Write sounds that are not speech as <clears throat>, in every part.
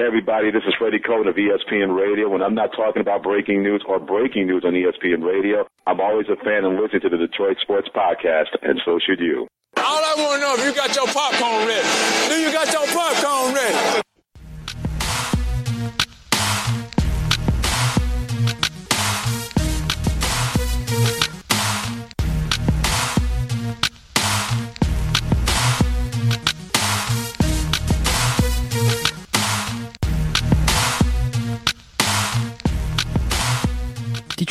Hey everybody, this is Freddie Coleman of ESPN Radio. When I'm not talking about breaking news or breaking news on ESPN Radio, I'm always a fan and listen to the Detroit Sports Podcast, and so should you. All I want to know if you got your popcorn ready. Do you got your popcorn ready?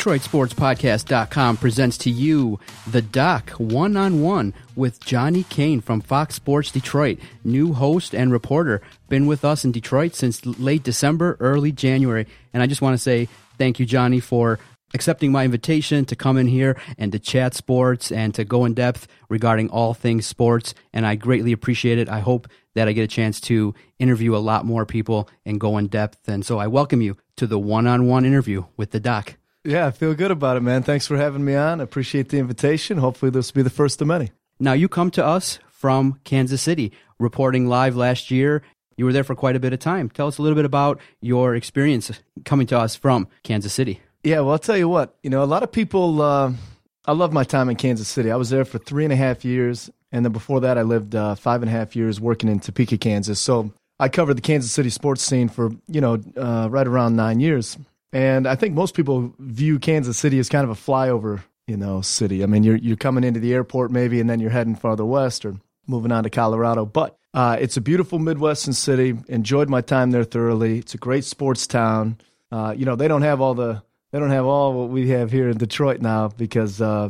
DetroitSportsPodcast.com presents to you The Doc One on One with Johnny Kane from Fox Sports Detroit, new host and reporter. Been with us in Detroit since late December, early January. And I just want to say thank you, Johnny, for accepting my invitation to come in here and to chat sports and to go in depth regarding all things sports. And I greatly appreciate it. I hope that I get a chance to interview a lot more people and go in depth. And so I welcome you to the one on one interview with the doc. Yeah, I feel good about it, man. Thanks for having me on. I appreciate the invitation. Hopefully, this will be the first of many. Now, you come to us from Kansas City, reporting live last year. You were there for quite a bit of time. Tell us a little bit about your experience coming to us from Kansas City. Yeah, well, I'll tell you what. You know, a lot of people. Uh, I love my time in Kansas City. I was there for three and a half years, and then before that, I lived uh, five and a half years working in Topeka, Kansas. So I covered the Kansas City sports scene for you know uh, right around nine years. And I think most people view Kansas City as kind of a flyover, you know, city. I mean, you're you're coming into the airport maybe, and then you're heading farther west or moving on to Colorado. But uh, it's a beautiful Midwestern city. Enjoyed my time there thoroughly. It's a great sports town. Uh, you know, they don't have all the they don't have all what we have here in Detroit now because uh,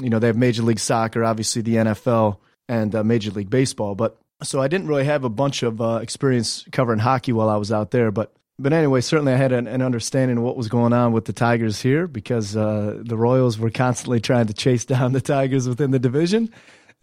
you know they have Major League Soccer, obviously the NFL, and uh, Major League Baseball. But so I didn't really have a bunch of uh, experience covering hockey while I was out there, but but anyway, certainly I had an, an, understanding of what was going on with the Tigers here because uh, the Royals were constantly trying to chase <laughs> down the Tigers within the division,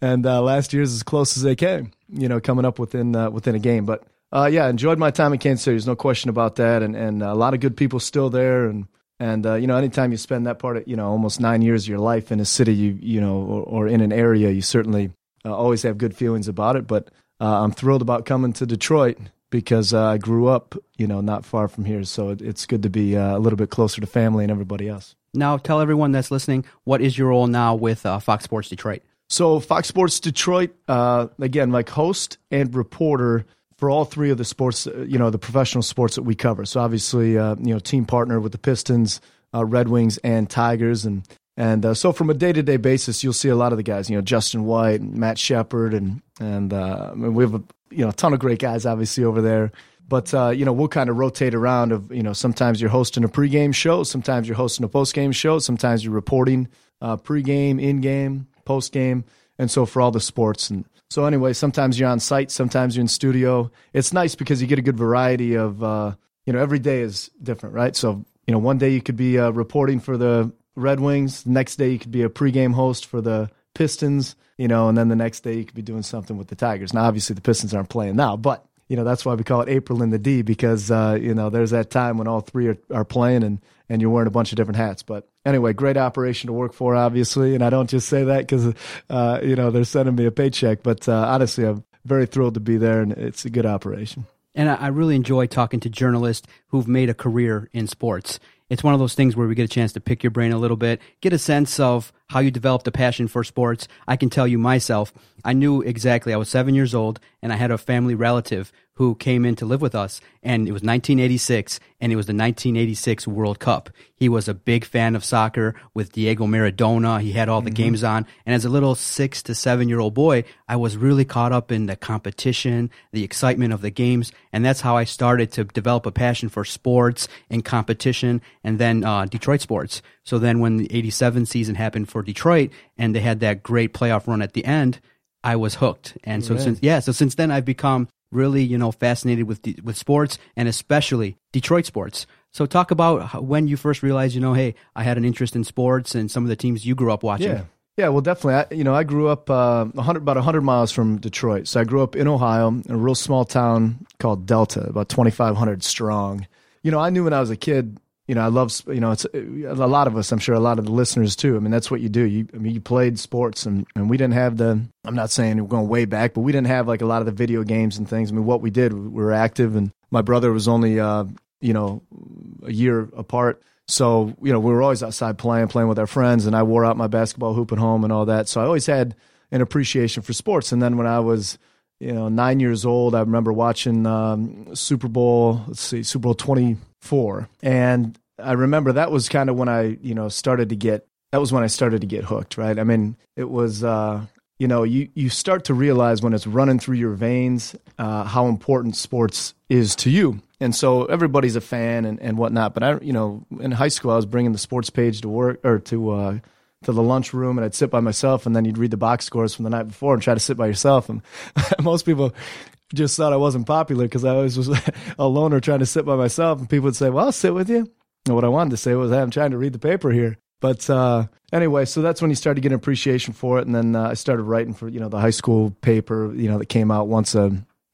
and uh, last year's as close as they came. You know, coming up within uh, within a game. But uh, yeah, enjoyed my time in Kansas City. There's no question about that, and and a lot of good people still there, and and uh, you know, anytime you spend that part of you know almost nine years of your life in a city, you you know, or, or in an area, you certainly uh, always have good feelings about it. But I'm thrilled about coming to Detroit because uh, I grew up, you know, not far from here. So it, it's good to be uh, a little bit closer to family and everybody else. Now, tell everyone that's listening what is your role now with uh, Fox Sports Detroit. So Fox Sports Detroit, uh, again, like host and reporter for all three of the sports, uh, you know, the professional sports that we cover. So obviously, uh, you know, team partner with the Pistons, Red Wings, and Tigers, and and uh, so, from a day to day basis, you'll see a lot of the guys. You know, Justin White, Matt Shepard, and and uh, I mean, we have a you know a ton of great guys obviously over there. But uh, you know, we'll kind of rotate around. Of you know, sometimes you're hosting a pregame show, sometimes you're hosting a postgame show, sometimes you're reporting uh, pregame, in-game, postgame, and so for all the sports. And so anyway, sometimes you're on site, sometimes you're in studio. It's nice because you get a good variety of. Uh, you know, every day is different, right? So you know, one day you could be uh, reporting for the Red Wings. The next day you could be a pregame host for the Pistons, you know, and then the next day you could be doing something with the Tigers. Now, obviously, the Pistons aren't playing now, but you know that's why we call it April in the D because uh, you know there's that time when all three are, are playing and and you're wearing a bunch of different hats. But anyway, great operation to work for, obviously, and I don't just say that because uh, you know they're sending me a paycheck, but uh, honestly, I'm very thrilled to be there, and it's a good operation. And I really enjoy talking to journalists who've made a career in sports it's one of those things where we get a chance to pick your brain a little bit, get a sense of how you developed a passion for sports. I can tell you myself, I knew exactly. I was seven years old and I had a family relative who came in to live with us. And it was 1986 and it was the 1986 World Cup. He was a big fan of soccer with Diego Maradona. He had all the mm-hmm. games on. And as a little six to seven year old boy, I was really caught up in the competition, the excitement of the games. And that's how I started to develop a passion for sports and competition and then uh, Detroit sports. So then when the 87 season happened for Detroit and they had that great playoff run at the end, I was hooked. And so since yeah, so since then I've become really you know fascinated with with sports and especially Detroit sports. So talk about when you first realized you know hey I had an interest in sports and some of the teams you grew up watching. Yeah. Yeah, well, definitely. I, you know, I grew up uh, 100, about 100 miles from Detroit. So I grew up in Ohio, in a real small town called Delta, about 2,500 strong. You know, I knew when I was a kid you know, I love, you know, it's a lot of us, I'm sure a lot of the listeners too. I mean, that's what you do. You, I mean, you played sports and, and we didn't have the, I'm not saying we're going way back, but we didn't have like a lot of the video games and things. I mean, what we did, we were active and my brother was only uh, you know a year apart. So you know we were always outside playing, playing with our friends, and I wore out my basketball hoop at home and all that. So I always had an appreciation for sports. And then when I was you know nine years old, I remember watching um, Super Bowl. Let's see, Super Bowl twenty four, and I remember that was kind of when I you know started to get that was when I started to get hooked. Right? I mean, it was. Uh, you know, you, you start to realize when it's running through your veins uh, how important sports is to you. And so everybody's a fan and, and whatnot. But I, you know, in high school, I was bringing the sports page to work or to uh, to the lunchroom, and I'd sit by myself, and then you'd read the box scores from the night before and try to sit by yourself. And <laughs> most people just thought I wasn't popular because I always was <laughs> a loner trying to sit by myself. And people would say, "Well, I'll sit with you." And what I wanted to say was, hey, "I'm trying to read the paper here." But uh, anyway, so that's when you started getting appreciation for it, and then uh, I started writing for you know the high school paper, you know that came out once a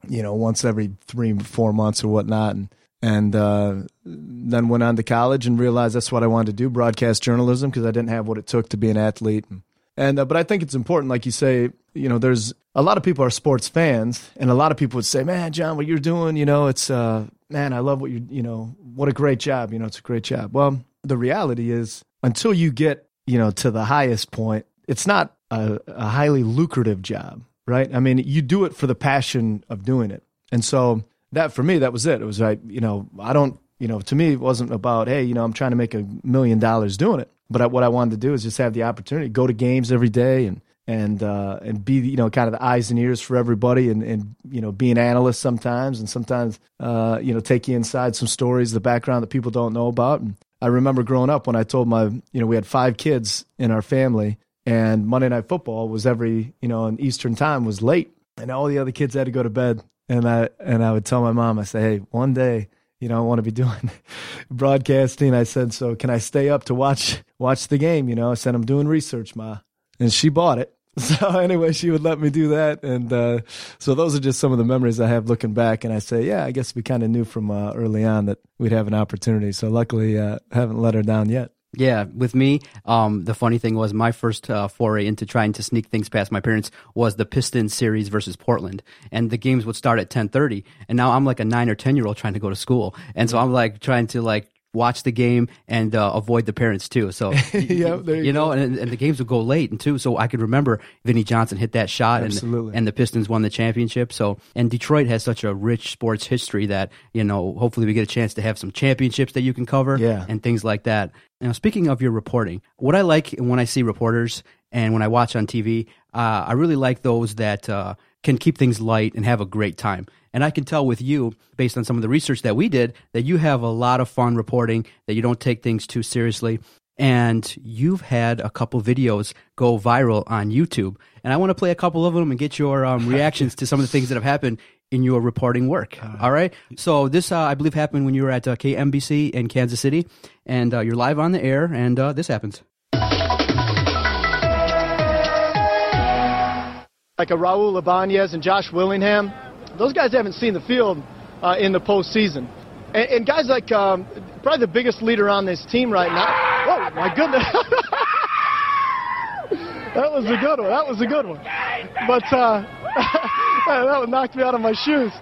you know once every three four months or whatnot, and and uh, then went on to college and realized that's what I wanted to do, broadcast journalism, because I didn't have what it took to be an athlete. And, and uh, but I think it's important, like you say, you know, there's a lot of people are sports fans, and a lot of people would say, "Man, John, what you're doing, you know, it's uh, man, I love what you're, you know, what a great job, you know, it's a great job." Well, the reality is, until you get, you know, to the highest point, it's not a, a highly lucrative job, right? I mean, you do it for the passion of doing it, and so that for me, that was it. It was like, you know, I don't, you know, to me, it wasn't about, hey, you know, I'm trying to make a million dollars doing it. But I, what I wanted to do is just have the opportunity, go to games every day and, and, uh, and be, you know, kind of the eyes and ears for everybody and, and, you know, be an analyst sometimes and sometimes, uh, you know, take you inside some stories, the background that people don't know about. And I remember growing up when I told my, you know, we had five kids in our family and Monday Night Football was every, you know, in Eastern time was late and all the other kids had to go to bed and I and I would tell my mom, I say, hey, one day, you know, I want to be doing <laughs> broadcasting. I said, so can I stay up to watch watch the game? You know, I said, I'm doing research, ma, and she bought it. <laughs> So anyway, she would let me do that, and uh, so those are just some of the memories I have looking back. And I say, yeah, I guess we kind of knew from uh, early on that we'd have an opportunity. So luckily, uh, haven't let her down yet. Yeah, with me, um, the funny thing was my first uh, foray into trying to sneak things past my parents was the Pistons series versus Portland, and the games would start at ten thirty. And now I'm like a nine or ten year old trying to go to school, and so I'm like trying to like watch the game and uh, avoid the parents too. So <laughs> yeah, you, you know, and, and, the games would go late and too. So I could remember Vinnie Johnson hit that shot Absolutely. and and the Pistons won the championship. So and Detroit has such a rich sports history that you know hopefully we get a chance to have some championships that you can cover yeah. and things like that. Now speaking of your reporting, what I like when I see reporters and when I watch on TV, uh, I really like those that. Uh, can keep things light and have a great time. And I can tell with you, based on some of the research that we did, that you have a lot of fun reporting, that you don't take things too seriously. And you've had a couple videos go viral on YouTube. And I want to play a couple of them and get your um, <laughs> reactions to some of the things that have happened in your reporting work. All right. So this, uh, I believe, happened when you were at uh, KMBC in Kansas City, and uh, you're live on the air, and uh, this happens. like a Raul Ibanez and Josh Willingham, those guys haven't seen the field uh, in the postseason. And, and guys like um, probably the biggest leader on this team right now. Oh my goodness! <laughs> that was a good one. That was a good one. But uh, <laughs> that knocked me out of my shoes.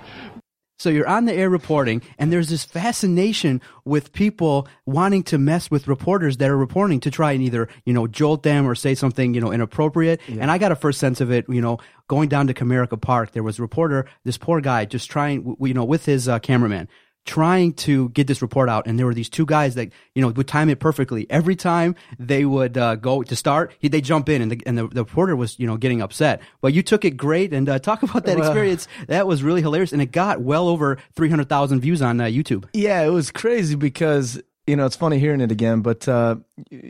So you're on the air reporting, and there's this fascination with people wanting to mess with reporters that are reporting to try and either, you know, jolt them or say something, you know, inappropriate. Yeah. And I got a first sense of it, you know, going down to Comerica Park, there was a reporter, this poor guy, just trying, you know, with his uh, cameraman, trying to get this report out. And there were these two guys that you know would time it perfectly. Every time they would uh, go to start he, they jump in and, the, and the, the, reporter was you know getting upset. But you took it great. And uh, talk about that experience. That was really hilarious. And it got well over 300000 views on uh, youtube. Yeah it was crazy because you know, it's funny hearing it again, but uh,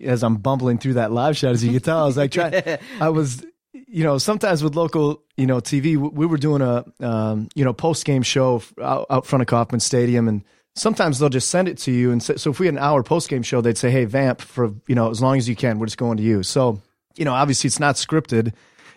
as I'm bumbling through that live shot, as you can tell, I was like, trying, <laughs> I was you know, sometimes with local, you know, TV, we were doing a, um, you know, post game show out, out, front of Kauffman Stadium, and sometimes they'll just send it to you. And so, so, if we had an hour post game show, they'd say, "Hey, vamp for you know as long as you can. We're just going to you." So, you know, obviously it's not scripted,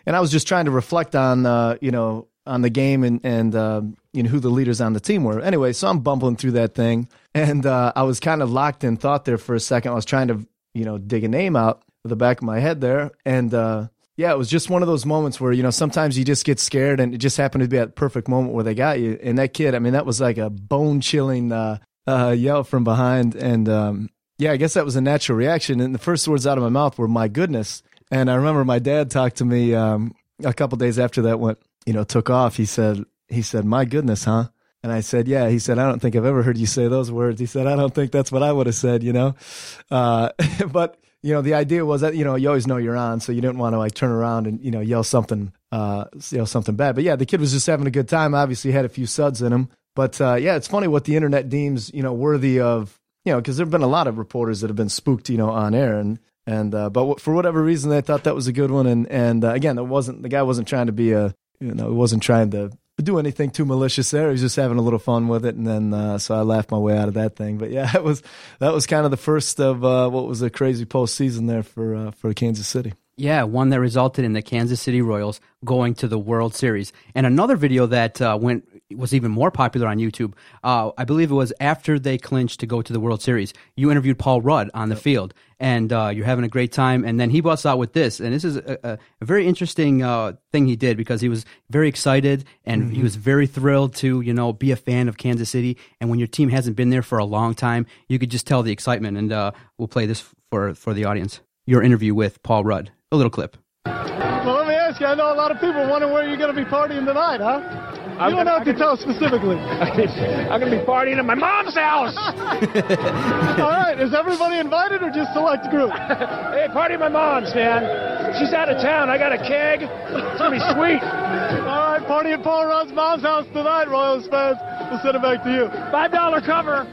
and I was just trying to reflect on, uh, you know, on the game and and uh, you know who the leaders on the team were. Anyway, so I'm bumbling through that thing, and uh, I was kind of locked in thought there for a second. I was trying to, you know, dig a name out of the back of my head there, and uh, yeah, it was just one of those moments where, you know, sometimes you just get scared and it just happened to be that perfect moment where they got you. And that kid, I mean, that was like a bone chilling uh, uh, yell from behind. And um, yeah, I guess that was a natural reaction. And the first words out of my mouth were, my goodness. And I remember my dad talked to me um, a couple days after that went, you know, took off. He said, he said, my goodness, huh? And I said, yeah. He said, I don't think I've ever heard you say those words. He said, I don't think that's what I would have said, you know? Uh, <laughs> but you know, the idea was that, you know, you always know you're on, so you didn't want to like turn around and, you know, yell something, uh, yell something bad. But yeah, the kid was just having a good time. Obviously had a few suds in him. But, uh, yeah, it's funny what the internet deems, you know, worthy of, you know, because there have been a lot of reporters that have been spooked, you know, on air. And, and, uh, but for whatever reason, they thought that was a good one. And, and, uh, again, it wasn't, the guy wasn't trying to be a, you know, he wasn't trying to do anything too malicious there. He was just having a little fun with it, and then uh, so I laughed my way out of that thing. But yeah, <laughs> it was that was kind of the first of uh, what was a crazy postseason there for uh, for Kansas City. Yeah, one that resulted in the Kansas City Royals going to the World Series, and another video that uh, went was even more popular on YouTube. Uh, I believe it was after they clinched to go to the World Series. You interviewed Paul Rudd on the field, and uh, you're having a great time. And then he busts out with this, and this is a, a, a very interesting uh, thing he did because he was very excited and mm-hmm. he was very thrilled to you know be a fan of Kansas City. And when your team hasn't been there for a long time, you could just tell the excitement. And uh, we'll play this for for the audience. Your interview with Paul Rudd, a little clip. Well, let me ask you. I know a lot of people wonder where you're going to be partying tonight, huh? I'm you don't have to tell specifically. I'm going to be partying at my mom's house. <laughs> All right. Is everybody invited or just select group? hey, party at my mom's, man. She's out of town. I got a keg. It's going to be sweet. All right. Party at Paul Rudd's mom's house tonight, Royals fans. We'll send it back to you. $5 cover.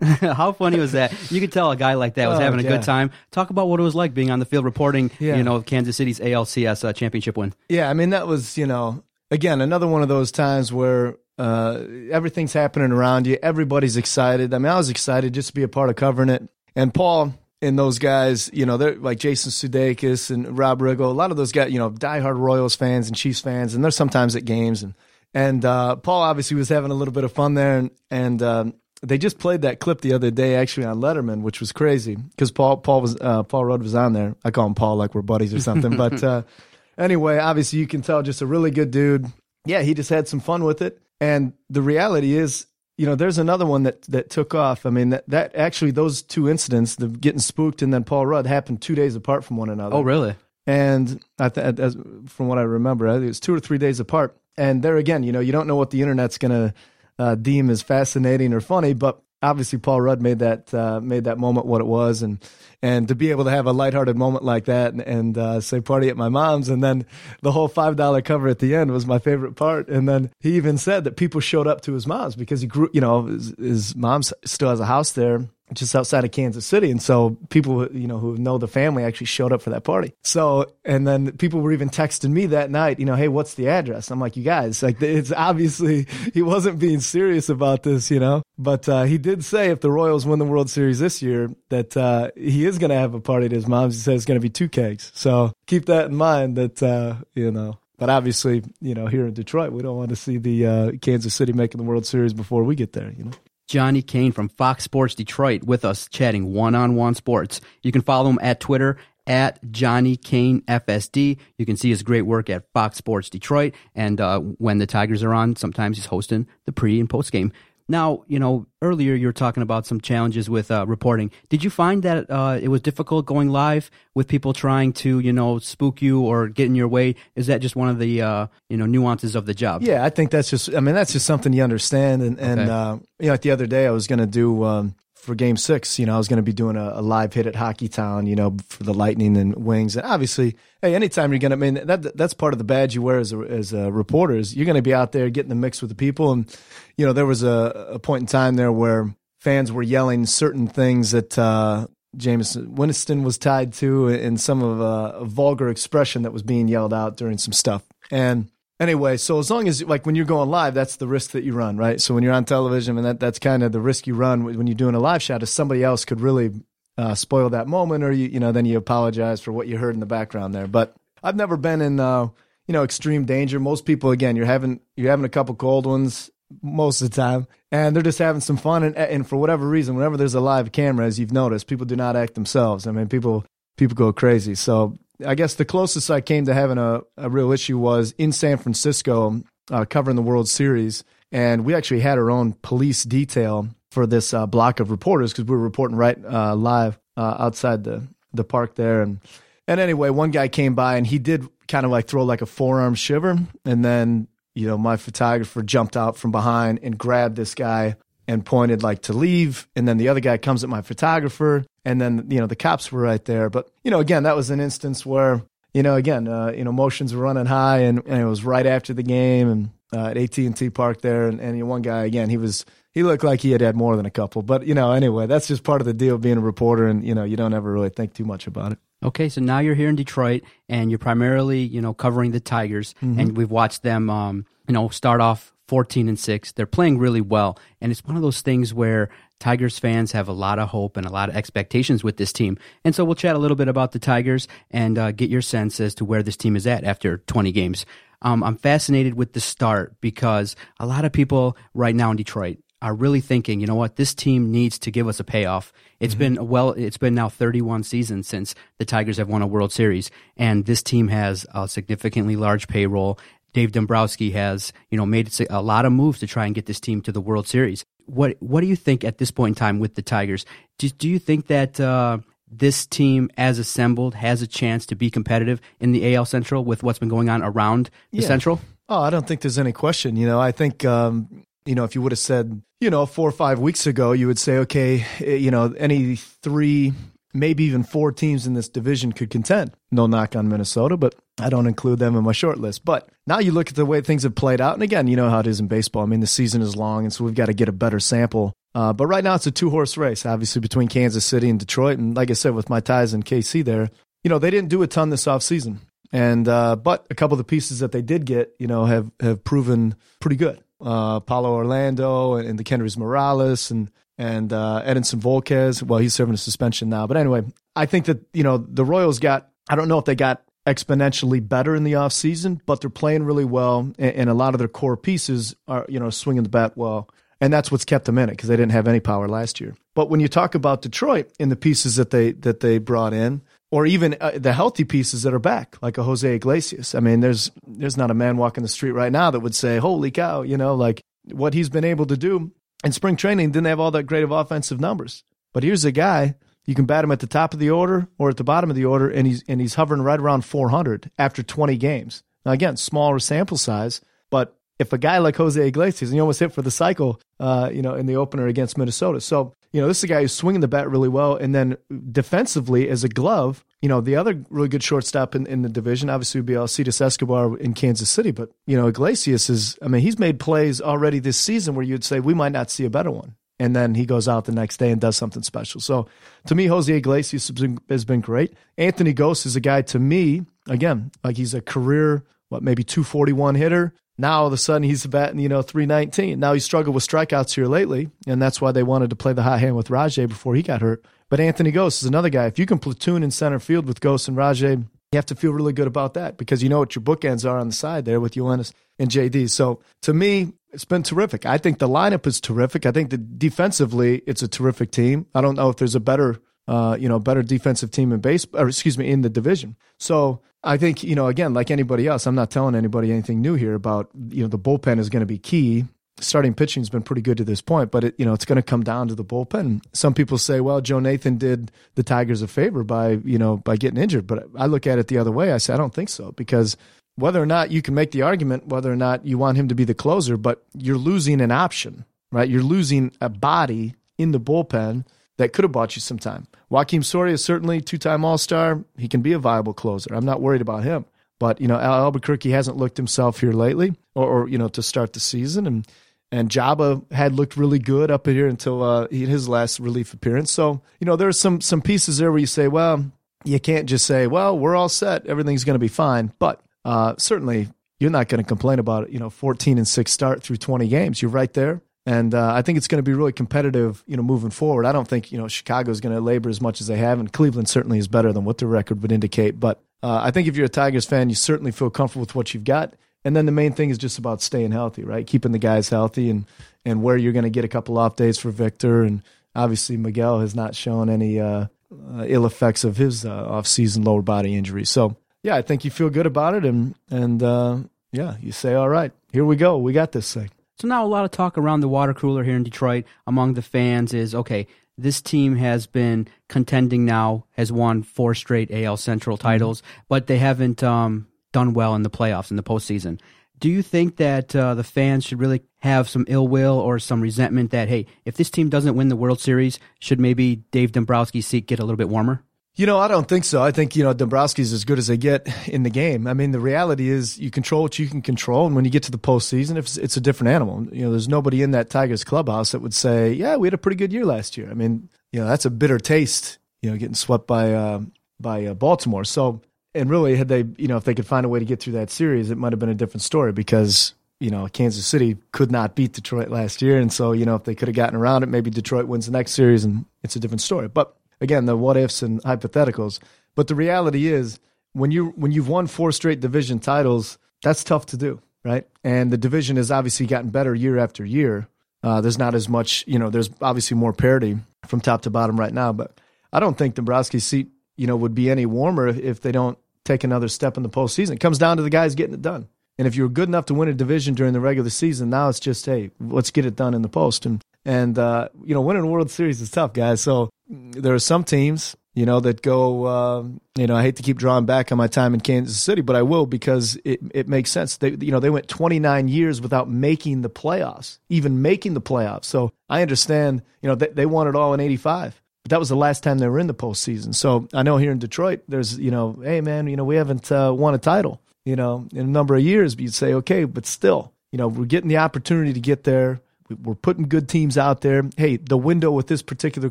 <laughs> How funny was that? You could tell a guy like that was oh, having a yeah. good time. Talk about what it was like being on the field reporting, yeah. you know, Kansas City's ALCS uh, championship win. Yeah, I mean that was, you know, again, another one of those times where uh, everything's happening around you. Everybody's excited. I mean, I was excited just to be a part of covering it. And Paul and those guys, you know, they're like Jason Sudeikis and Rob Riggle. A lot of those guys, you know, diehard Royals fans and Chiefs fans, and they're sometimes at games. And and uh, Paul obviously was having a little bit of fun there. And, and um, they just played that clip the other day, actually on Letterman, which was crazy because Paul Paul was uh, Paul Rudd was on there. I call him Paul like we're buddies or something, but. <laughs> Anyway, obviously you can tell just a really good dude. Yeah, he just had some fun with it. And the reality is, you know, there's another one that that took off. I mean, that, that actually those two incidents, the getting spooked and then Paul Rudd, happened two days apart from one another. Oh, really? And I th- as, from what I remember, I think it was two or three days apart. And there again, you know, you don't know what the internet's going to uh, deem as fascinating or funny, but obviously Paul Rudd made that uh, made that moment what it was, and and to be able to have a lighthearted moment like that and, and uh, say party at my mom's, and then the whole five dollar cover at the end was my favorite part. And then he even said that people showed up to his mom's because he grew, you know, his, his mom still has a house there just outside of Kansas City. And so people, you know, who know the family actually showed up for that party. So, and then people were even texting me that night, you know, hey, what's the address? I'm like, you guys, like, it's obviously, <laughs> he wasn't being serious about this, you know, but uh, he did say if the Royals win the World Series this year, that uh, he is going to have a party at his mom's. He says it's going to be two kegs. So keep that in mind that, uh, you know, but obviously, you know, here in Detroit, we don't want to see the uh, Kansas City making the World Series before we get there, you know. Johnny Kane from Fox Sports Detroit with us chatting one on one sports. You can follow him at Twitter at Johnny Kane FSD. You can see his great work at Fox Sports Detroit. And uh, when the Tigers are on, sometimes he's hosting the pre and post game now, you know, earlier you were talking about some challenges with uh, reporting. Did you find that uh, it was difficult going live with people trying to, you know, spook you or get in your way? Is that just one of the, uh, you know, nuances of the job? Yeah, I think that's just. I mean, that's just something you understand. And and okay. Uh, you know, like the other day, I was going to do um, for game six, you know, I was going to be doing a, a, live hit at Hockeytown, you know, for the Lightning and Wings. And obviously, hey, anytime you're going to, I mean, that, that's part of the badge you wear as a, as a reporter is you're going to be out there getting the mix with the people. And, you know, there was a, a point in time there where fans were yelling certain things that, uh, Jameis Winston was tied to and some of uh, a vulgar expression that was being yelled out during some stuff. And Anyway, so as long as like when you're going live, that's the risk that you run, right? So when you're on television, and that that's kind of the risk you run when you're doing a live shot, is somebody else could really uh, spoil that moment, or you you know then you apologize for what you heard in the background there. But I've never been in uh, you know extreme danger. Most people, again, you're having you're having a couple cold ones most of the time, and they're just having some fun. And, and for whatever reason, whenever there's a live camera, as you've noticed, people do not act themselves. I mean, people people go crazy. So I guess the closest I came to having a, a real issue was in San Francisco uh, covering the World Series. And we actually had our own police detail for this uh, block of reporters because we were reporting right uh, live uh, outside the, the park there. And, and anyway, one guy came by and he did kind of like throw like a forearm shiver. And then, you know, my photographer jumped out from behind and grabbed this guy and pointed like to leave. And then the other guy comes at my photographer. And then, you know, the cops were right there. But, you know, again, that was an instance where, you know, again, uh, you know, emotions were running high and, and, it was right after the game and uh, at AT&T Park there. And, and you know, one guy, again, he was, he looked like he had had more than a couple. But, you know, anyway, that's just part of the deal being a reporter. And, you know, you don't ever really think too much about it. Okay, so now you're here in Detroit, and you're primarily, you know, covering the Tigers, mm-hmm. and we've watched them, um, you know, start off 14 and 6. They're playing really well. And it's one of those things where Tigers fans have a lot of hope and a lot of expectations with this team. And so we'll chat a little bit about the Tigers and uh, get your sense as to where this team is at after 20 games. Um, I'm fascinated with the start because a lot of people right now in Detroit are really thinking, you know what, this team needs to give us a payoff. It's mm-hmm. been well, it's been now 31 seasons since the Tigers have won a World Series, and this team has a significantly large payroll. Dave Dombrowski has, you know, made a lot of moves to try and get this team to the World Series. What What do you think at this point in time with the Tigers? Do, do you think that uh, this team, as assembled, has a chance to be competitive in the AL Central with what's been going on around the yeah. Central? Oh, I don't think there's any question. You know, I think um, you know if you would have said you know four or five weeks ago, you would say, okay, eh, you know, any three maybe even four teams in this division could contend. No knock on Minnesota, but I don't include them in my short list. But now you look at the way things have played out, and again, you know how it is in baseball. I mean, the season is long, and so we've got to get a better sample. Uh, but right now, it's a two horse race, obviously, between Kansas City and Detroit. And like I said, with my ties in KC there, you know, they didn't do a ton this offseason. And, uh, but a couple of the pieces that they did get, you know, have, have proven pretty good. Uh, Paulo Orlando and, and the Kendrys Morales and and uh, Edinson Volquez. Well, he's serving a suspension now. But anyway, I think that, you know, the Royals got, I don't know if they got exponentially better in the offseason, but they're playing really well. And, and, a lot of their core pieces are, you know, swinging the bat well. And that's what's kept them in it because they didn't have any power last year. But when you talk about Detroit and the pieces that they that they brought in, or even uh, the healthy pieces that are back, like a Jose Iglesias. I mean, there's there's not a man walking the street right now that would say, "Holy cow!" You know, like what he's been able to do in spring training didn't have all that great of offensive numbers. But here's a guy you can bat him at the top of the order or at the bottom of the order, and he's and he's hovering right around 400 after 20 games. Now again, smaller sample size, but if a guy like Jose Iglesias, and he almost hit for the cycle, uh, you know, in the opener against Minnesota. So you know, this is a guy who's swinging the bat really well, and then defensively as a glove, you know, the other really good shortstop in, in the division obviously would be uh, Alcides Escobar in Kansas City. But, you know, Iglesias is, I mean, he's made plays already this season where you'd say we might not see a better one. And then he goes out the next day and does something special. So to me, Jose Iglesias has been, has been great. Anthony Gose is a guy to me, again, like he's a career, what, maybe 241 hitter. Now all of a sudden he's batting, you know, 319. Now he struggled with strikeouts here lately, and that's why they wanted to play the hot hand with Rajai before he got hurt. But Anthony Gose is another guy. If you can platoon in center field with Gose and Rajai, you have to feel really good about that because you know what your bookends are on the side there with Yoenis and JD. So to me, it's been terrific. I think the lineup is terrific. I think that defensively, it's a terrific team. I don't know if there's a better, uh, you know, better defensive team in base, or excuse me, in the division. So I think you know, again, like anybody else, I'm not telling anybody anything new here about you know the bullpen is going to be key starting pitching has been pretty good to this point, but it, you know it's going to come down to the bullpen. Some people say, well, Joe Nathan did the Tigers a favor by you know by getting injured, but I look at it the other way. I say I don't think so because whether or not you can make the argument whether or not you want him to be the closer, but you're losing an option, right? You're losing a body in the bullpen that could have bought you some time. Joakim Soria is certainly two-time All-Star. He can be a viable closer. I'm not worried about him. But you know, Al Albuquerque hasn't looked himself here lately, or, or you know, to start the season, and and Joba had looked really good up here until uh, his last relief appearance. So you know there's some some pieces there where you say, well, you can't just say, well, we're all set, everything's going to be fine. But uh, certainly you're not going to complain about it. You know, 14 and six start through 20 games. You're right there. And uh, I think it's going to be really competitive, you know, moving forward. I don't think you know Chicago is going to labor as much as they have, and Cleveland certainly is better than what the record would indicate. But uh, I think if you're a Tigers fan, you certainly feel comfortable with what you've got. And then the main thing is just about staying healthy, right? Keeping the guys healthy and and where you're going to get a couple off days for Victor and obviously Miguel has not shown any uh, uh, ill effects of his uh, off-season lower body injury. So yeah, I think you feel good about it, and and uh, yeah, you say, all right, here we go, we got this thing. So now a lot of talk around the water cooler here in Detroit among the fans is okay. This team has been contending now, has won four straight AL Central Mm-hmm. titles, but they haven't um, done well in the playoffs in the postseason. Do you think that uh, the fans should really have some ill will or some resentment that hey, if this team doesn't win the World Series, should maybe Dave Dombrowski's seat get a little bit warmer? You know, I don't think so. I think, you know, Dombrowski's as good as they get in the game. I mean, the reality is you control what you can control. And when you get to the postseason, it's, it's a different animal. You know, there's nobody in that Tigers clubhouse that would say, yeah, we had a pretty good year last year. I mean, you know, that's a bitter taste, you know, getting swept by, uh, by uh, Baltimore. So, and really, had they, you know, if they could find a way to get through that series, it might have been a different story because, you know, Kansas City could not beat Detroit last year. And so, you know, if they could have gotten around it, maybe Detroit wins the next series and it's a different story. But again, the what ifs and hypotheticals. But the reality is, when you when you've won four straight division titles, that's tough to do, right? And the division has obviously gotten better year after year. Uh, there's not as much, you know, there's obviously more parity from top to bottom right now. But I don't think Dombrowski's seat, you know, would be any warmer if, they don't take another step in the postseason. It comes down to the guys getting it done. And if you're good enough to win a division during the regular season, now it's just hey, let's get it done in the post. And and uh, you know, winning a World Series is tough, guys. So there are some teams, you know, that go. Uh, you know, I hate to keep drawing back on my time in Kansas City, but I will because it it makes sense. They you know they went 29 years without making the playoffs, even making the playoffs. So I understand. You know, they, they won it all in '85. But that was the last time they were in the postseason. So I know here in Detroit, there's, you know, hey, man, you know, we haven't uh, won a title, you know, in a number of years. But you'd say, okay, but still, you know, we're getting the opportunity to get there. We- We're putting good teams out there. Hey, the window with this particular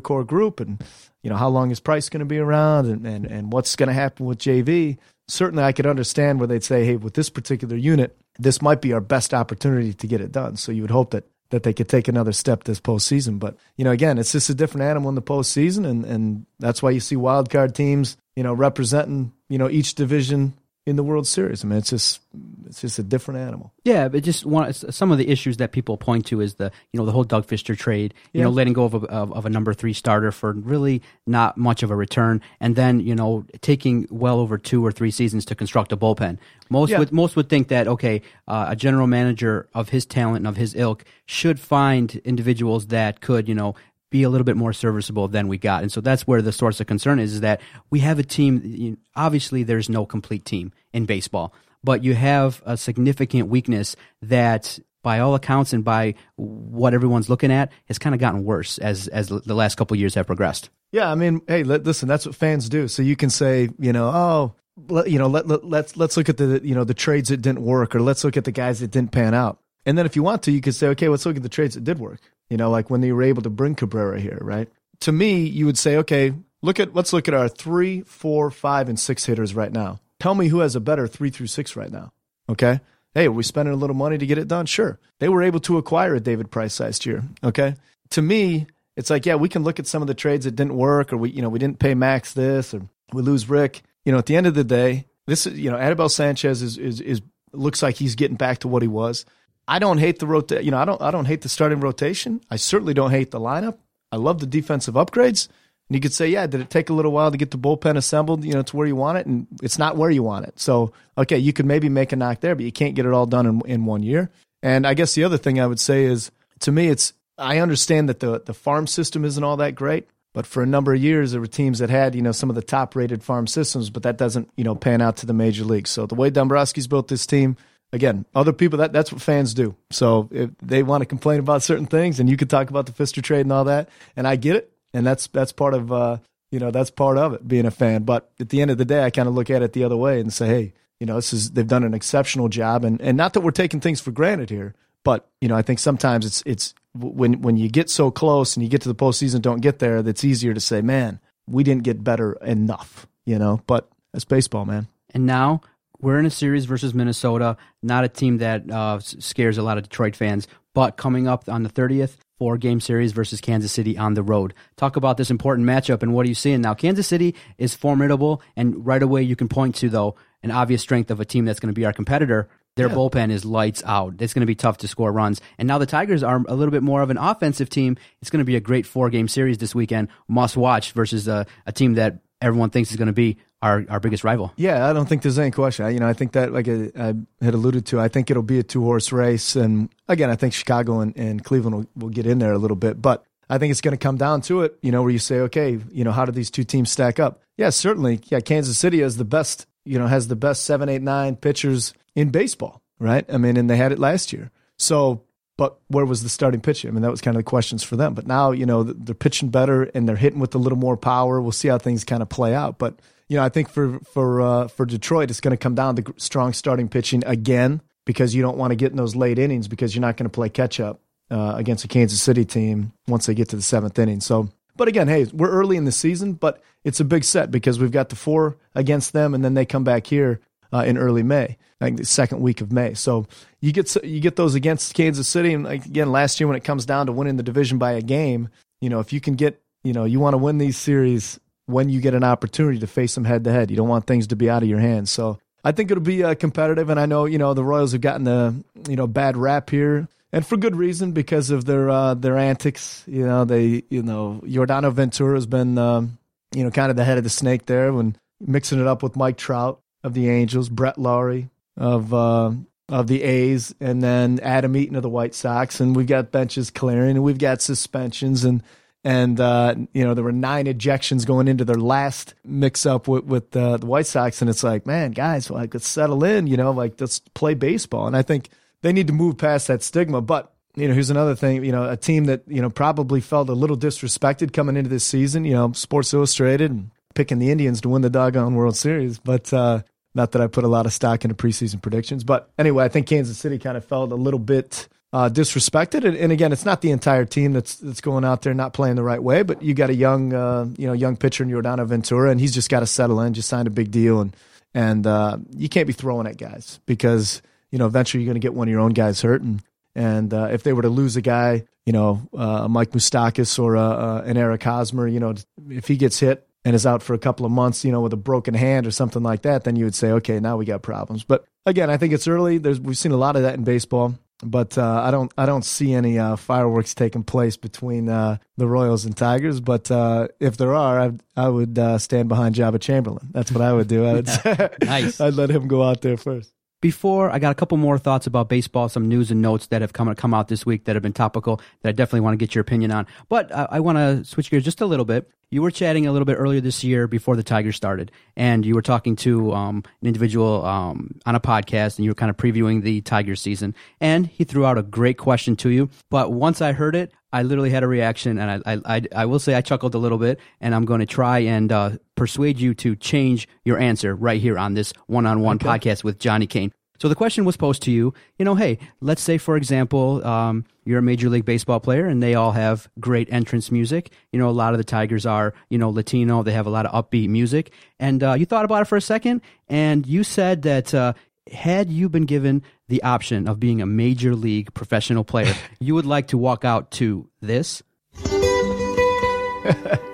core group and, you know, how long is Price going to be around and, and, and what's going to happen with JV. Certainly I could understand where they'd say, hey, with this particular unit, this might be our best opportunity to get it done. So you would hope that that they could take another step this postseason. But you know, again, it's just a different animal in the postseason, and and that's why you see wild card teams, you know, representing you know each division in the World Series. I mean, it's just it's just a different animal. Yeah, but just one some of the issues that people point to is the you know the whole Doug Fister trade, you know, letting go of a, of, of a number three starter for really not much of a return, and then you know taking well over two or three seasons to construct a bullpen. Most Yeah. would most would think that okay, uh, a general manager of his talent and of his ilk should find individuals that could you know be a little bit more serviceable than we got. And so that's where the source of concern is, is that we have a team, you obviously there's no complete team in baseball, but you have a significant weakness that by all accounts and by what everyone's looking at has kind of gotten worse as, as the last couple years have progressed. Yeah, I mean, hey, let, listen, that's what fans do. So you can say, you know, oh, let, you know, let, let let's let's look at the you know the trades that didn't work, or let's look at the guys that didn't pan out. And then if you want to, you could say, okay, let's look at the trades that did work. You know, like when they were able to bring Cabrera here, right? To me, you would say, okay, look at let's look at our three, four, five, and six hitters right now. Tell me who has a better three through six right now. Okay. Hey, we spending a little money to get it done? Sure. They were able to acquire a David Price last year. Okay. To me, it's like, yeah, we can look at some of the trades that didn't work, or we, you know, we didn't pay Max this, or we lose Rick. You know, at the end of the day, this is, you know, Anibal Sanchez is is is looks like he's getting back to what he was. I don't hate the rota- you know, I don't I don't hate the starting rotation. I certainly don't hate the lineup. I love the defensive upgrades. And you could say, yeah, did it take a little while to get the bullpen assembled, you know, to where you want it? And it's not where you want it. So, okay, you could maybe make a knock there, but you can't get it all done in, in one year. And I guess the other thing I would say is, to me, it's, I understand that the, the farm system isn't all that great, but for a number of years, there were teams that had, you know, some of the top rated farm systems, but that doesn't, you know, pan out to the major leagues. So the way Dombrowski's built this team, again, other people that that's what fans do. So if they want to complain about certain things, and you could talk about the Fister trade and all that, and I get it, and that's that's part of uh, you know that's part of it being a fan. But at the end of the day, I kind of look at it the other way and say, hey, you know, this is they've done an exceptional job, and and not that we're taking things for granted here, but you know, I think sometimes it's it's when when you get so close and you get to the postseason, don't get there, that's easier to say, man, we didn't get better enough, you know. But that's baseball, man. And now we're in a series versus Minnesota, not a team that uh, scares a lot of Detroit fans, but coming up on the 30th, four game series versus Kansas City on the road. Talk about this important matchup and what are you seeing now? Kansas City is formidable, and right away you can point to, though, an obvious strength of a team that's going to be our competitor. Their bullpen is lights out. It's going to be tough to score runs. And now the Tigers are a little bit more of an offensive team. It's going to be a great four game series this weekend, must watch versus a, a team that everyone thinks is going to be our, our biggest rival. Yeah, I don't think there's any question. I, you know, I think that, like I, I had alluded to, I think it'll be a two horse race. And again, I think Chicago and, and Cleveland will, will get in there a little bit. But I think it's going to come down to it, you know, where you say, okay, you know, how do these two teams stack up? Yeah, certainly. Yeah, Kansas City is the best, you know, has the best seven, eight, nine pitchers in baseball, right? I mean, and they had it last year. So, but where was the starting pitcher? I mean, that was kind of the questions for them. But now, you know, they're pitching better and they're hitting with a little more power. We'll see how things kind of play out. But you know, I think for for uh, for Detroit, it's going to come down to strong starting pitching again because you don't want to get in those late innings because you're not going to play catch up uh, against a Kansas City team once they get to the seventh inning. So, but again, hey, we're early in the season, but it's a big set because we've got the four against them, and then they come back here uh, in early May, like the second week of May. So you get you get those against Kansas City, and again, last year when it comes down to winning the division by a game, you know, if you can get, you know, you want to win these series when you get an opportunity to face them head to head. You don't want things to be out of your hands. So I think it'll be uh, competitive, and I know you know the Royals have gotten a you know bad rap here, and for good reason because of their uh, their antics. You know they you know Yordano Ventura has been um, you know kind of the head of the snake there when mixing it up with Mike Trout of the Angels, Brett Lawrie of uh, of the A's, and then Adam Eaton of the White Sox, and we've got benches clearing, and we've got suspensions, and and uh, you know there were nine ejections going into their last mix up with, with uh, the White Sox, and it's like, man, guys, like let's settle in, you know, like let's play baseball, and I think they need to move past that stigma. But you know, here's another thing, you know, a team that you know probably felt a little disrespected coming into this season, you know, Sports Illustrated and picking the Indians to win the doggone World Series, but. uh not that I put a lot of stock into preseason predictions, but anyway, I think Kansas City kind of felt a little bit uh, disrespected. And, and, again, it's not the entire team that's that's going out there not playing the right way, but you got a young uh, you know young pitcher in Yordano Ventura, and he's just got to settle in. Just signed a big deal, and and uh, you can't be throwing at guys because you know eventually you're going to get one of your own guys hurt, and and uh, if they were to lose a guy, you know, uh, Mike Moustakas or an Eric Hosmer, you know, if he gets hit and is out for a couple of months, you know, with a broken hand or something like that, then you would say, okay, now we got problems. But again, I think it's early. There's we've seen a lot of that in baseball but uh, I don't I don't see any uh, fireworks taking place between uh, the Royals and Tigers. But uh, if there are, I, I would uh, stand behind Joba Chamberlain. That's what I would do. I would <laughs> nice. <laughs> I'd let him go out there first. Before I got a couple more thoughts about baseball, some news and notes that have come come out this week that have been topical that I definitely want to get your opinion on. But uh, I want to switch gears just a little bit. You were chatting a little bit earlier this year before the Tigers started, and you were talking to um, an individual um, on a podcast, and you were kind of previewing the Tigers season. And he threw out a great question to you. But once I heard it, I literally had a reaction, and I, I, I, I will say I chuckled a little bit, and I'm going to try and uh, persuade you to change your answer right here on this one-on-one podcast with Johnny Kane. So the question was posed to you, you know, hey, let's say, for example, um, you're a Major League Baseball player and they all have great entrance music. You know, a lot of the Tigers are, you know, Latino. They have a lot of upbeat music. And uh, you thought about it for a second and you said that uh, had you been given the option of being a Major League professional player, <laughs> you would like to walk out to this. <laughs>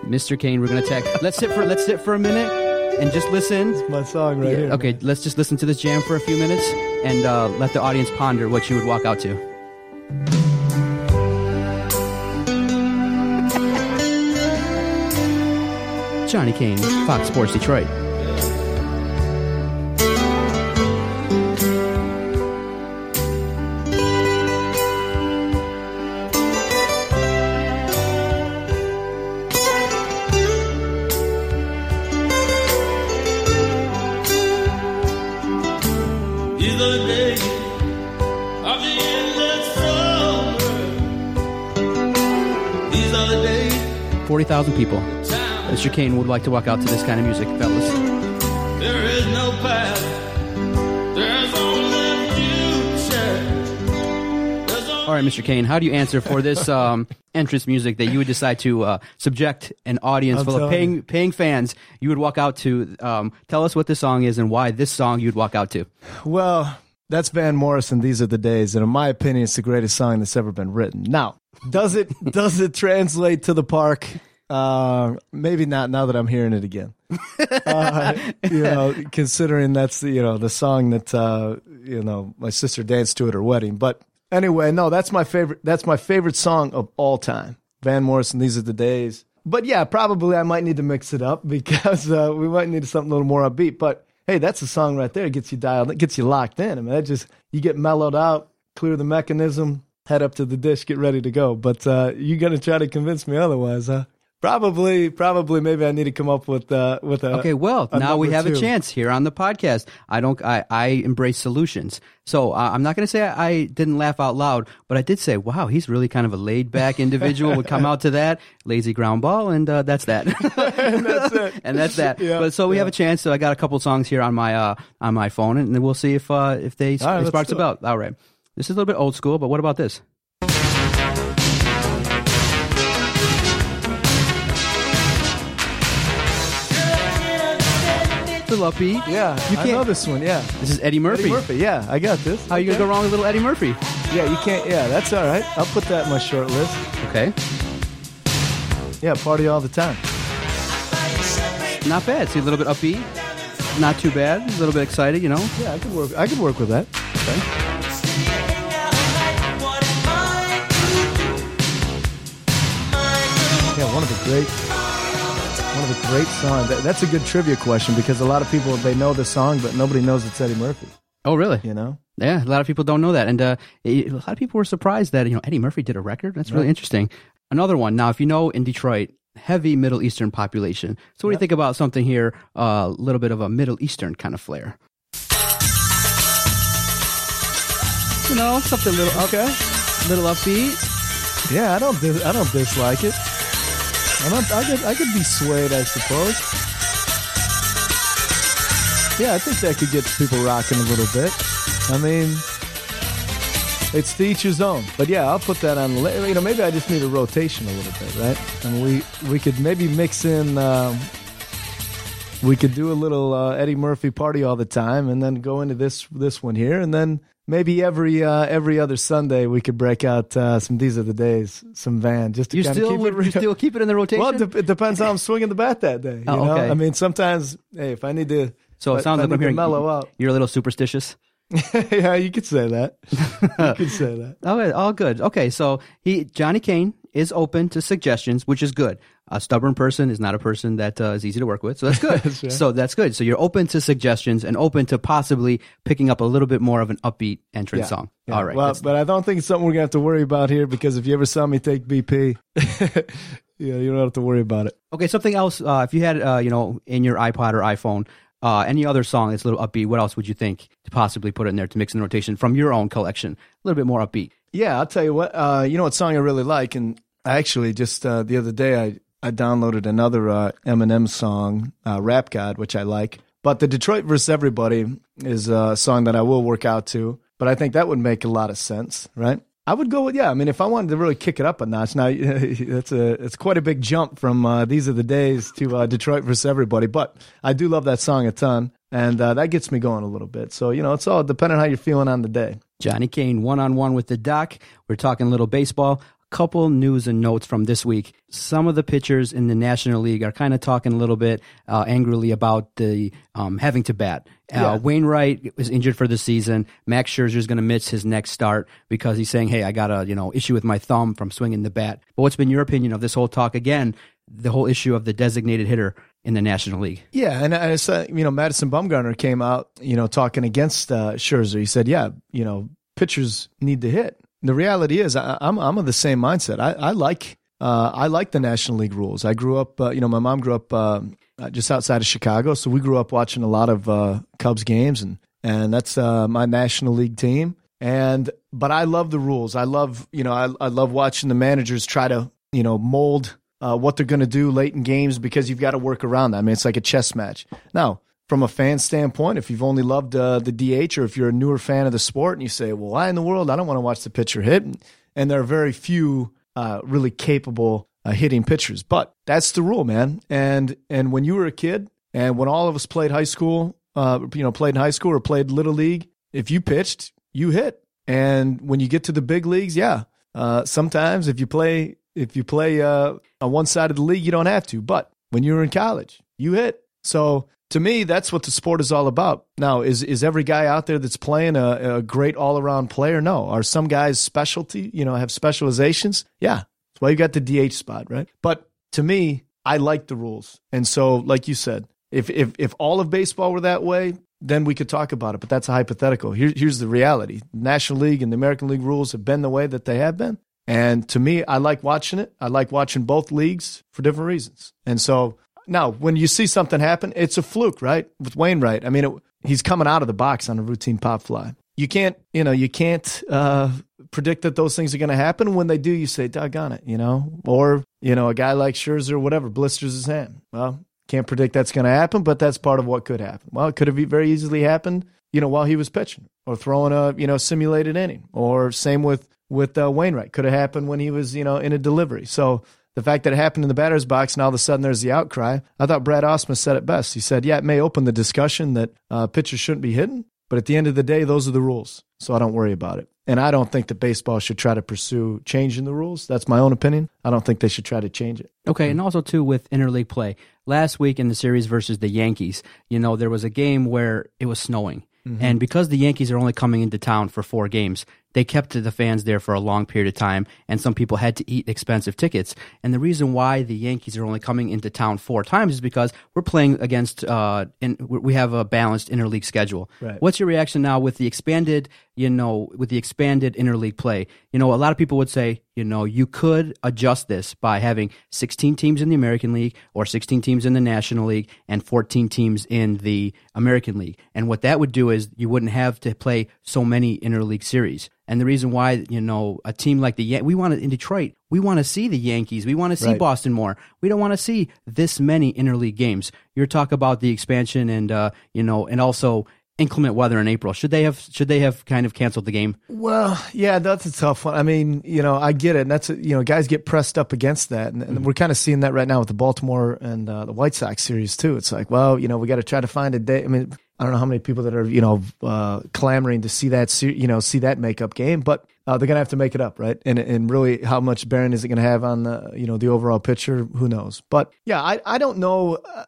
Mr. Kane, we're going to tech. Let's sit for let's sit for a minute and just listen. It's my song right yeah, here. Okay, let's just listen to this jam for a few minutes and uh, let the audience ponder what you would walk out to. Johnny Kane, Fox Sports Detroit. 40,000 people. Mr. Kane would like to walk out to this kind of music, fellas. There is no path. There's only future. All right, Mr. Kane, how do you answer for this <laughs> um, entrance music that you would decide to uh, subject an audience I'm full of paying paying fans? You would walk out to. Um, tell us what this song is and why this song you'd walk out to. Well, that's Van Morrison. These are the days, and in my opinion, it's the greatest song that's ever been written. Now, does it <laughs> does it translate to the park? Uh, maybe not now that I'm hearing it again. <laughs> uh, you know, considering that's the, you know the song that uh, you know my sister danced to at her wedding. But anyway, no, that's my favorite. That's my favorite song of all time. Van Morrison. These are the days. But yeah, probably I might need to mix it up <laughs> because uh, we might need something a little more upbeat. But hey, that's a song right there. It gets you dialed. It gets you locked in. I mean, that just you get mellowed out, clear the mechanism, head up to the dish, get ready to go. But uh, you gonna try to convince me otherwise, huh? Probably, probably, maybe I need to come up with uh, with a. Okay, well, a now we have two. a chance here on the podcast. I don't. I, I embrace solutions. So uh, I'm not going to say I, I didn't laugh out loud, but I did say, "Wow, he's really kind of a laid back individual." would come out to that lazy ground ball, and uh, that's that. <laughs> and that's it. <laughs> and that's that. Yeah, but so we yeah. have a chance. So I got a couple songs here on my uh, on my phone, and then we'll see if uh, if they right, if sparks about. All right, this is a little bit old school, but what about this? It's a little upbeat. Yeah, You I know can't- this one. Yeah, This is Eddie Murphy. Eddie Murphy. Yeah, I got this. How you gonna go wrong with little Eddie Murphy? Yeah, you can't. Yeah, that's all right. I'll put that in my short list. Okay, Yeah, party all the time. not bad. See, a little bit upbeat, not too bad. A little bit excited, you know. Yeah, I could work. I could work with that. Okay. Yeah, one of the great, one of the great song. That, that's a good trivia question because a lot of people they know the song, but nobody knows it's Eddie Murphy. Oh, really? You know? Yeah, a lot of people don't know that, and uh, a lot of people were surprised that you know Eddie Murphy did a record. That's really interesting. Another one. Now, if you know in Detroit, heavy Middle Eastern population. So, what do you think about something here? A uh, little bit of a Middle Eastern kind of flair. You know, something a little up, Okay. little upbeat. Yeah, I don't. I don't dislike it. I don't. I could. I could be swayed, I suppose. Yeah, I think that could get people rocking a little bit. I mean, it's to each his own. But yeah, I'll put that on. You know, maybe I just need a rotation a little bit, right? And we we could maybe mix in. Um, we could do a little uh, Eddie Murphy party all the time, and then go into this this one here, and then maybe every uh, every other Sunday we could break out uh, some These Are the Days, some Van, just to You still keep would it you still keep it in the rotation? Well, it, de- it depends how I'm swinging the bat that day. You Oh, know, okay. I mean, sometimes, hey, if I need to, so it sounds like I'm hearing mellow out. you're a little superstitious. <laughs> yeah, you could say that. <laughs> you could say that. All right, all good. Okay, so he Johnny Kane is open to suggestions, which is good. A stubborn person is not a person that uh, is easy to work with, so that's good. <laughs> So that's good. So you're open to suggestions and open to possibly picking up a little bit more of an upbeat entrance Yeah. song. Yeah. All right, Well, but I don't think it's something we're gonna have to worry about here because if you ever saw me take BP, <laughs> yeah, you don't have to worry about it. okay. Something else. Uh, if you had, uh, you know, in your iPod or iPhone, uh, any other song that's a little upbeat, what else would you think to possibly put in there to mix in the rotation from your own collection? A little bit more upbeat. Yeah, I'll tell you what. Uh, you know what song I really like, and Actually just uh, the other day I I downloaded another uh, Eminem song, uh, "Rap God," which I like. But the Detroit versus Everybody is a song that I will work out to. But I think that would make a lot of sense, right? I would go with yeah. I mean, if I wanted to really kick it up a notch, now <laughs> that's a it's quite a big jump from uh, "These Are the Days" to uh, Detroit versus Everybody. But I do love that song a ton, and uh, that gets me going a little bit. So you know, it's all depending on how you're feeling on the day. Johnny Kane one on one with the doc. We're talking a little baseball. Couple news and notes from this week. Some of the pitchers in the National League are kind of talking a little bit uh, angrily about the um, having to bat. Yeah. Uh, Wainwright was injured for the season. Max Scherzer is going to miss his next start because he's saying, "Hey, I got a you know issue with my thumb from swinging the bat." But what's been your opinion of this whole talk again? The whole issue of the designated hitter in the National League. Yeah, and I said, you know, Madison Bumgarner came out, you know, talking against uh, Scherzer. He said, yeah, you know, pitchers need to hit. The reality is, I, I'm I'm of the same mindset. I, I like uh, I like the National League rules. I grew up, uh, you know, my mom grew up uh, just outside of Chicago, so we grew up watching a lot of uh, Cubs games, and and that's uh, my National League team. And but I love the rules. I love you know I I love watching the managers try to you know mold uh, what they're going to do late in games because you've got to work around that. I mean, it's like a chess match. Now, from a fan standpoint, if you've only loved uh, the DH or if you're a newer fan of the sport and you say, well, why in the world? I don't want to watch the pitcher hit. And there are very few uh, really capable uh, hitting pitchers, but that's the rule, man. And and when you were a kid and when all of us played high school, uh, you know, played in high school or played little league, if you pitched, you hit. And when you get to the big leagues, yeah, uh, sometimes if you play If you play uh, on one side of the league, you don't have to. But when you were in college, you hit. So to me, that's what the sport is all about. Now, is is every guy out there that's playing a, a great all around player? No. Are some guys specialty? You know, have specializations? Yeah, that's why you got the DH spot, right? But to me, I like the rules, and so like you said, if if if all of baseball were that way, then we could talk about it. But that's a hypothetical. Here, here's the reality: National League and the American League rules have been the way that they have been. And to me, I like watching it. I like watching both leagues for different reasons. And so now, when you see something happen, it's a fluke, right? With Wainwright, I mean, it, he's coming out of the box on a routine pop fly. You can't, you know, you can't uh, predict that those things are going to happen. When they do, you say, "Doggone it," you know. Or you know, a guy like Scherzer, whatever, blisters his hand. Well, can't predict that's going to happen, but that's part of what could happen. Well, it could have very easily happened, you know, while he was pitching or throwing a, you know, simulated inning. Or same with with uh, Wainwright, could have happened when he was, you know, in a delivery. So the fact that it happened in the batter's box and all of a sudden there's the outcry, I thought Brad Ausmus said it best. He said, yeah, it may open the discussion that uh, pitchers shouldn't be hitting, but at the end of the day, those are the rules. So I don't worry about it. And I don't think that baseball should try to pursue changing the rules. That's my own opinion. I don't think they should try to change it. Okay, and also too with interleague play. Last week in the series versus the Yankees, you know, there was a game where it was snowing. Mm-hmm. And because the Yankees are only coming into town for four games, they kept the fans there for a long period of time, and some people had to eat expensive tickets. And the reason why the Yankees are only coming into town four times is because we're playing against, uh, in, we have a balanced interleague schedule. Right. What's your reaction now with the expanded, you know, with the expanded interleague play? You know, a lot of people would say, you know, you could adjust this by having 16 teams in the American League or 16 teams in the National League and 14 teams in the American League. And what that would do is you wouldn't have to play so many interleague series. And the reason why, you know, a team like the Yan- we want to, in Detroit, we want to see the Yankees. We want to see Right. Boston more. We don't want to see this many interleague games. You're talking about the expansion and uh, you know, and also inclement weather in April. Should they have should they have kind of canceled the game? Well, yeah, that's a tough one. I mean, you know, I get it. And that's, a, you know, guys get pressed up against that. And, and we're kind of seeing that right now with the Baltimore and uh, the White Sox series, too. It's like, well, you know, we got to try to find a day. I mean, I don't know how many people that are, you know, uh, clamoring to see that, you know, see that makeup game, but uh, they're to have to make it up, right? And, and really, how much bearing is it to have on the, you know, the overall picture? Who knows? But yeah, I, I don't know. Uh,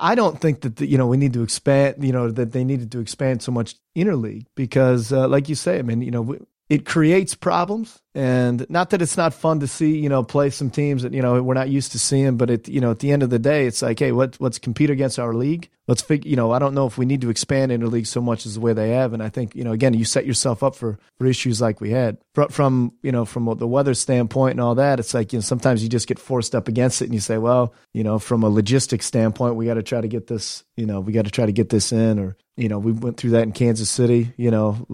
I don't think that the, you know we need to expand. You know that they needed to expand so much interleague because, uh, like you say, I mean, you know, it creates problems, and not that it's not fun to see. You know, play some teams that you know we're not used to seeing, but it, you know, at the end of the day, it's like, hey, what let's compete against our league. Let's figure. You know, I don't know if we need to expand interleague so much as the way they have, and I think you know, again, you set yourself up for for issues like we had from, from you know from the weather standpoint and all that. It's like you know sometimes you just get forced up against it, and you say, well, you know, from a logistics standpoint, we got to try to get this. You know, we got to try to get this in, or you know, we went through that in Kansas City. You know,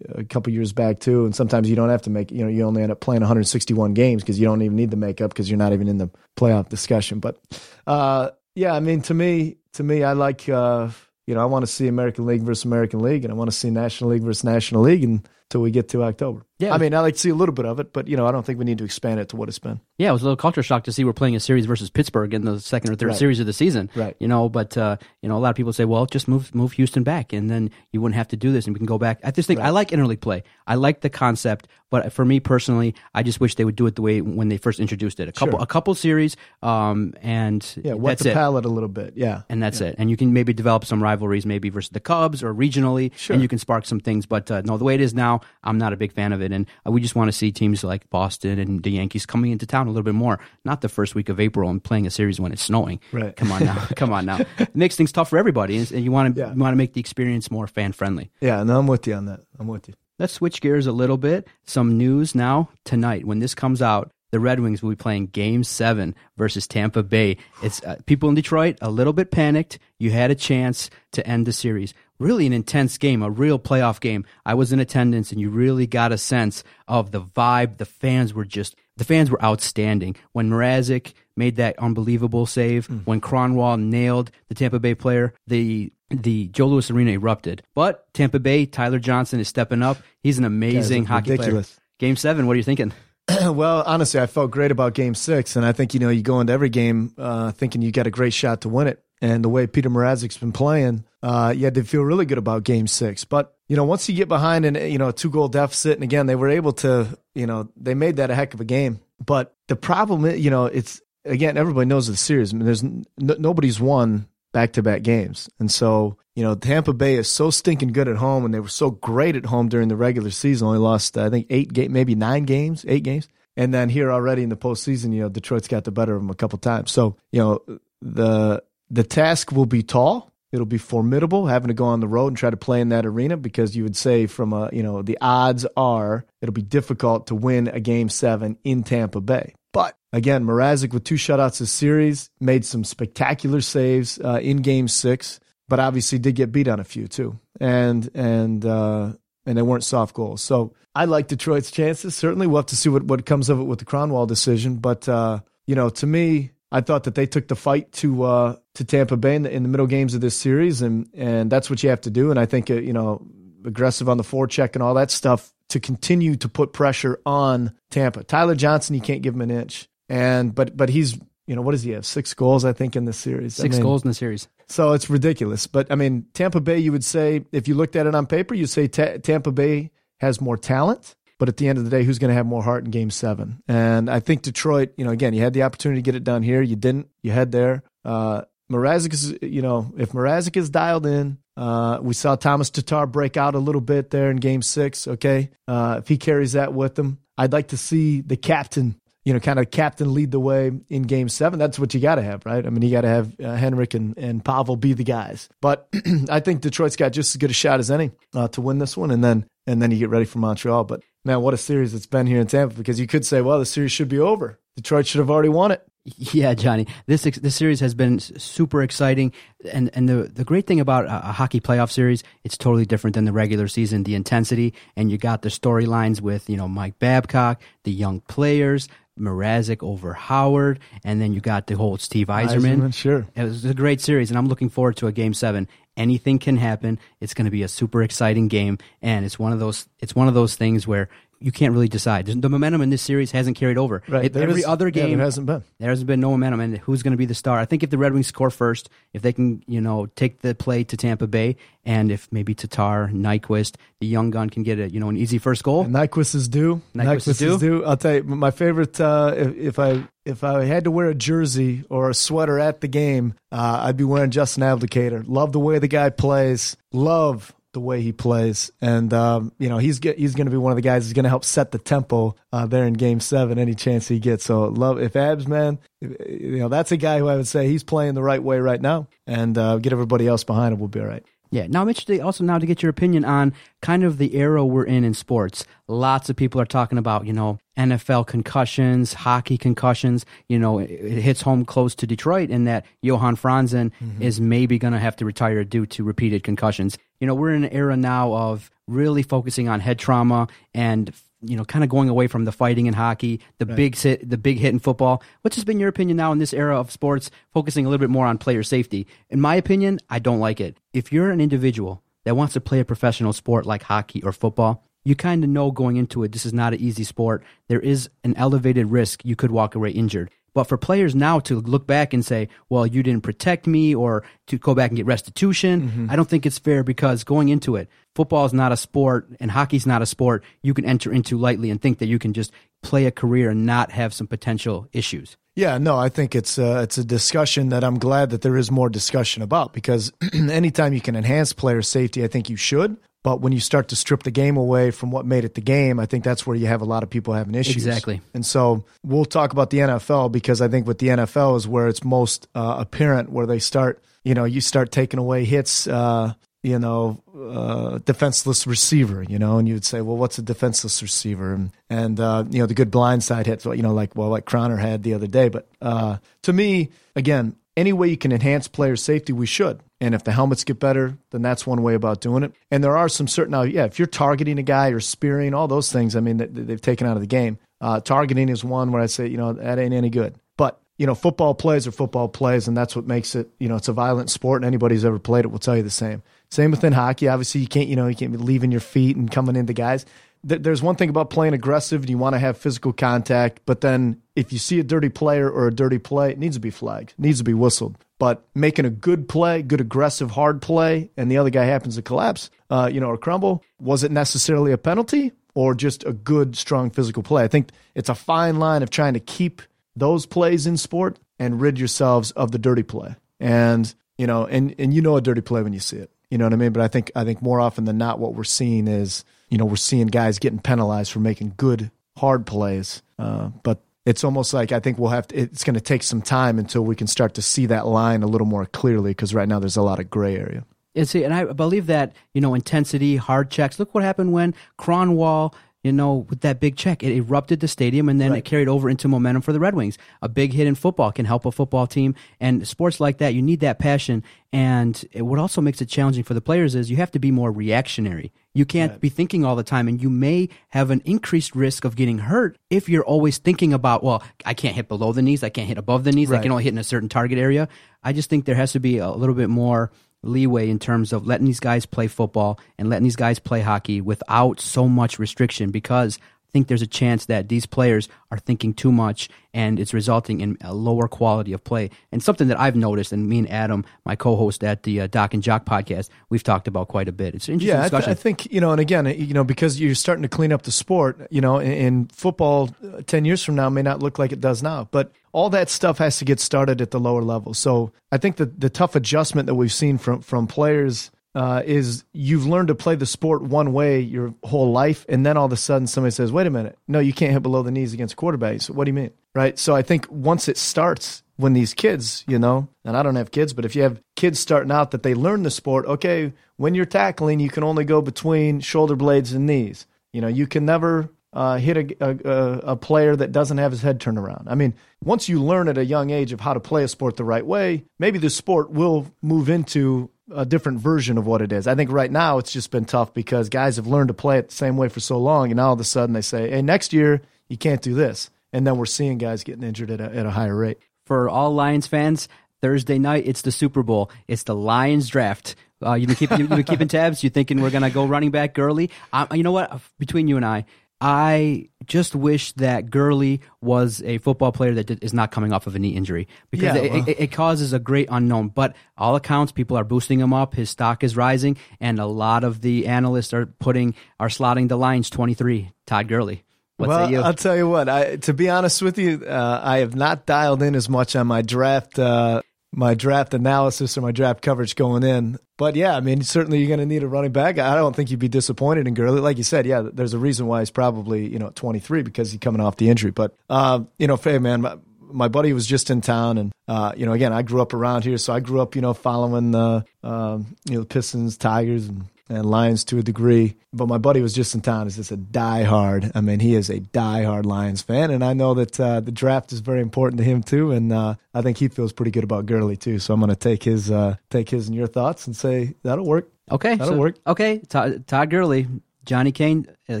a couple years back too, and sometimes you don't have to make. You know, you only end up playing 161 games because you don't even need the makeup because you're not even in the playoff discussion. But uh, yeah, I mean, to me, to me, I like. Uh, you know, I want to see American League versus American League, and I want to see National League versus National League until we get to October. Yeah. I mean, I like to see a little bit of it, but you know, I don't think we need to expand it to what it's been. Yeah, it was a little culture shock to see we're playing a series versus Pittsburgh in the second or third Right. series of the season. Right. You know, but uh, you know, a lot of people say, well, just move move Houston back, and then you wouldn't have to do this, and we can go back. I just think I like interleague play. I like the concept, but for me personally, I just wish they would do it the way when they first introduced it. A couple Sure. a couple series, um, and Yeah, wet that's the it. palate a little bit. Yeah, and that's it. And you can maybe develop some rivalries, maybe versus the Cubs or regionally, Sure. and you can spark some things. But uh, no, the way it is now, I'm not a big fan of it. And uh, we just want to see teams like Boston and the Yankees coming into town a little bit more, not the first week of April and playing a series when it's snowing. Right. Come on now, <laughs> come on now. It makes things tough for everybody, and and you want to Yeah. you want to make the experience more fan friendly. yeah. No, I'm with you on that. I'm with you. Let's switch gears a little bit. Some news now tonight. When this comes out, the Red Wings will be playing Game Seven versus Tampa Bay. It's uh, people in Detroit a little bit panicked. You had a chance to end the series. Really an intense game, a real playoff game. I was in attendance, and you really got a sense of the vibe. The fans were just the fans were outstanding. When Mrazek made that unbelievable save, when Kronwall nailed the Tampa Bay player, the the Joe Louis Arena erupted. But Tampa Bay, Tyler Johnson is stepping up. He's an amazing hockey ridiculous. player. Game seven, what are you thinking? <clears throat> well, honestly, I felt great about Game Six, and I think you know you go into every game uh, thinking you got a great shot to win it. And the way Peter Mrazek's been playing, uh, you had to feel really good about Game Six. But you know, once you get behind in you know a two goal deficit, and again they were able to, you know, they made that a heck of a game. But the problem, is, you know, it's again everybody knows the series. I mean, there's n- nobody's won back to back games, and so you know Tampa Bay is so stinking good at home, and they were so great at home during the regular season. Only lost I think eight game, maybe nine games, eight games, and then here already in the postseason, you know, Detroit's got the better of them a couple times. So you know the the task will be tall. It'll be formidable having to go on the road and try to play in that arena because you would say from a you know the odds are it'll be difficult to win a game seven in Tampa Bay. But again, Mrazek with two shutouts this series made some spectacular saves uh, in Game Six, but obviously did get beat on a few too, and and uh, and they weren't soft goals. So I like Detroit's chances. Certainly, we'll have to see what what comes of it with the Kronwall decision. But uh, you know, to me, I thought that they took the fight to uh, to Tampa Bay in the, in the, middle games of this series, and and that's what you have to do. And I think uh, you know aggressive on the forecheck and all that stuff to continue to put pressure on Tampa. Tyler Johnson, you can't give him an inch, and but but he's you know what does he have six goals I think in this series six I mean, goals in the series. So it's ridiculous. But I mean Tampa Bay, you would say if you looked at it on paper, you'd say ta- Tampa Bay has more talent. But at the end of the day, who's going to have more heart in game seven? And I think Detroit, you know, again, you had the opportunity to get it done here. You didn't. You had there. Uh, Mrazek is, you know, if Mrazek is dialed in, uh, we saw Thomas Tatar break out a little bit there in game six. Okay. Uh, if he carries that with him, I'd like to see the captain, you know, kind of captain lead the way in game seven. That's what you got to have, right? I mean, you got to have uh, Henrik and, and Pavel be the guys. But <clears throat> I think Detroit's got just as good a shot as any uh, to win this one. And then, and then you get ready for Montreal. But man, what a series it's been here in Tampa because you could say, well, the series should be over. Detroit should have already won it. <laughs> Yeah, Johnny. This this series has been super exciting, and and the the great thing about a, a, hockey playoff series, it's totally different than the regular season. The intensity, and you got the storylines with you know Mike Babcock, the young players, Mrazek over Howard, and then you got the whole Steve Yzerman. Yzerman sure, it was a great series, and I'm looking forward to a game seven. Anything can happen. It's going to be a super exciting game, and it's one of those. It's one of those things where you can't really decide. The momentum in this series hasn't carried over. Right. It, every is, other game yeah, there hasn't been. There hasn't been no momentum, and who's going to be the star? I think if the Red Wings score first, if they can, you know, take the play to Tampa Bay, and if maybe Tatar, Nyquist, the young gun can get a, you know, an easy first goal. And Nyquist is due. Nyquist, Nyquist is, due? is, due? I'll tell you, my favorite. Uh, if, if, I if I had to wear a jersey or a sweater at the game, uh, I'd be wearing Justin Abdelkader. Love the way the guy plays. Love the way he plays, and um, you know he's get, he's going to be one of the guys who's going to help set the tempo uh, there in Game Seven any chance he gets. So love if Abs man, you know that's a guy who I would say he's playing the right way right now, and uh, get everybody else behind him. We'll be all right. Yeah. Now I'm interested also now to get your opinion on kind of the era we're in in sports. Lots of people are talking about, you know, NFL concussions, hockey concussions. You know, it, it hits home close to Detroit in that Johan Franzen mm-hmm. is maybe going to have to retire due to repeated concussions. You know, we're in an era now of really focusing on head trauma and you know, kind of going away from the fighting in hockey, the right. big hit, the big hit in football. What's just been your opinion now in this era of sports, focusing a little bit more on player safety? In my opinion, I don't like it. If you're an individual that wants to play a professional sport like hockey or football, you kind of know going into it, this is not an easy sport. There is an elevated risk you could walk away injured. But for players now to look back and say, well, you didn't protect me or to go back and get restitution, mm-hmm. I don't think it's fair because going into it, football is not a sport and hockey's not a sport you can enter into lightly and think that you can just play a career and not have some potential issues. Yeah, no, I think it's a, it's a discussion that I'm glad that there is more discussion about because <clears throat> anytime you can enhance player safety, I think you should. But when you start to strip the game away from what made it the game, I think that's where you have a lot of people having issues. Exactly. And so we'll talk about the NFL because I think with the NFL is where it's most uh, apparent, where they start, you know, you start taking away hits, uh, you know, uh, defenseless receiver, you know, and you would say, well, what's a defenseless receiver? And, and uh, you know, the good blindside hits, you know, like, well, like Croner had the other day. But uh, to me, again, any way you can enhance player safety, we should. And if the helmets get better, then that's one way about doing it. And there are some certain, now, yeah, if you're targeting a guy or spearing, all those things, I mean, they've taken out of the game. Uh, targeting is one where I say, you know, that ain't any good. But, you know, football plays are football plays, and that's what makes it, you know, it's a violent sport, and anybody who's ever played it will tell you the same. Same within hockey. Obviously, you can't, you know, you can't be leaving your feet and coming into guys. There's one thing about playing aggressive, and you want to have physical contact, but then if you see a dirty player or a dirty play, it needs to be flagged, needs to be whistled but making a good play, good aggressive hard play, and the other guy happens to collapse, uh, you know, or crumble, was it necessarily a penalty? or just a good, strong physical play. I think it's a fine line of trying to keep those plays in sport and rid yourselves of the dirty play. And you know, and and you know a dirty play when you see it. You know what I mean? But I think I think more often than not, what we're seeing is you know we're seeing guys getting penalized for making good hard plays. Uh, but it's almost like I think we'll have to, it's going to take some time until we can start to see that line a little more clearly because right now there's a lot of gray area. And see, and I believe that you know intensity, hard checks. Look what happened when Kronwall you know, with that big check. It erupted the stadium and then right. it carried over into momentum for the Red Wings. A big hit in football can help a football team. And sports like that, you need that passion. And what also makes it challenging for the players is you have to be more reactionary. You can't right. be thinking all the time, and you may have an increased risk of getting hurt if you're always thinking about, well, I can't hit below the knees, I can't hit above the knees, right. I can only hit in a certain target area. I just think there has to be a little bit more leeway in terms of letting these guys play football and letting these guys play hockey without so much restriction because think there's a chance that these players are thinking too much and it's resulting in a lower quality of play. And something that I've noticed, and me and Adam, my co-host at the uh, Doc and Jock podcast, we've talked about quite a bit. It's an interesting yeah, discussion. I, th- I think you know, and again, you know, because you're starting to clean up the sport. You know, in, in football, uh, ten years from now may not look like it does now, but all that stuff has to get started at the lower level. So I think the the tough adjustment that we've seen from from players uh, is you've learned to play the sport one way your whole life, and then all of a sudden somebody says, "Wait a minute, no, you can't hit below the knees against quarterbacks." What do you mean, right? So I think once it starts, when these kids, you know, and I don't have kids, but if you have kids starting out that they learn the sport, okay, when you're tackling, you can only go between shoulder blades and knees. You know, you can never uh, hit a, a, a player that doesn't have his head turned around. I mean, once you learn at a young age of how to play a sport the right way, maybe the sport will move into a different version of what it is. I think right now it's just been tough because guys have learned to play it the same way for so long, and now all of a sudden they say, "Hey, next year you can't do this," and then we're seeing guys getting injured at a, at a higher rate. For all Lions fans, Thursday night it's the Super Bowl. It's the Lions draft. Uh, you've been keeping you've been keeping tabs. You thinking we're gonna go running back Gurley? Um, you know what? Between you and I, I just wish that Gurley was a football player that is not coming off of a knee injury because yeah, well. it, it, it, causes a great unknown. But all accounts, people are boosting him up. His stock is rising, and a lot of the analysts are putting are slotting the lines twenty three. Todd Gurley. What well, I'll tell you what. I, to be honest with you, uh, I have not dialed in as much on my draft uh, my draft analysis or my draft coverage going in. But yeah, I mean, certainly you're going to need a running back. I don't think you'd be disappointed in Gurley. Like you said, yeah, there's a reason why he's probably, you know, 23 because he's coming off the injury. But, uh, you know, Faye, man, my, my, buddy was just in town and, uh, you know, again, I grew up around here. So I grew up, you know, following the, um, you know, the Pistons, Tigers, and and Lions to a degree. But my buddy was just in town. Is just a diehard. I mean, he is a diehard Lions fan, and I know that uh, the draft is very important to him too. And uh, I think he feels pretty good about Gurley too. So I'm going to take his uh, take his and your thoughts and say that'll work. Okay, that'll so, work. Okay, Todd, Todd Gurley. Johnny Kane uh,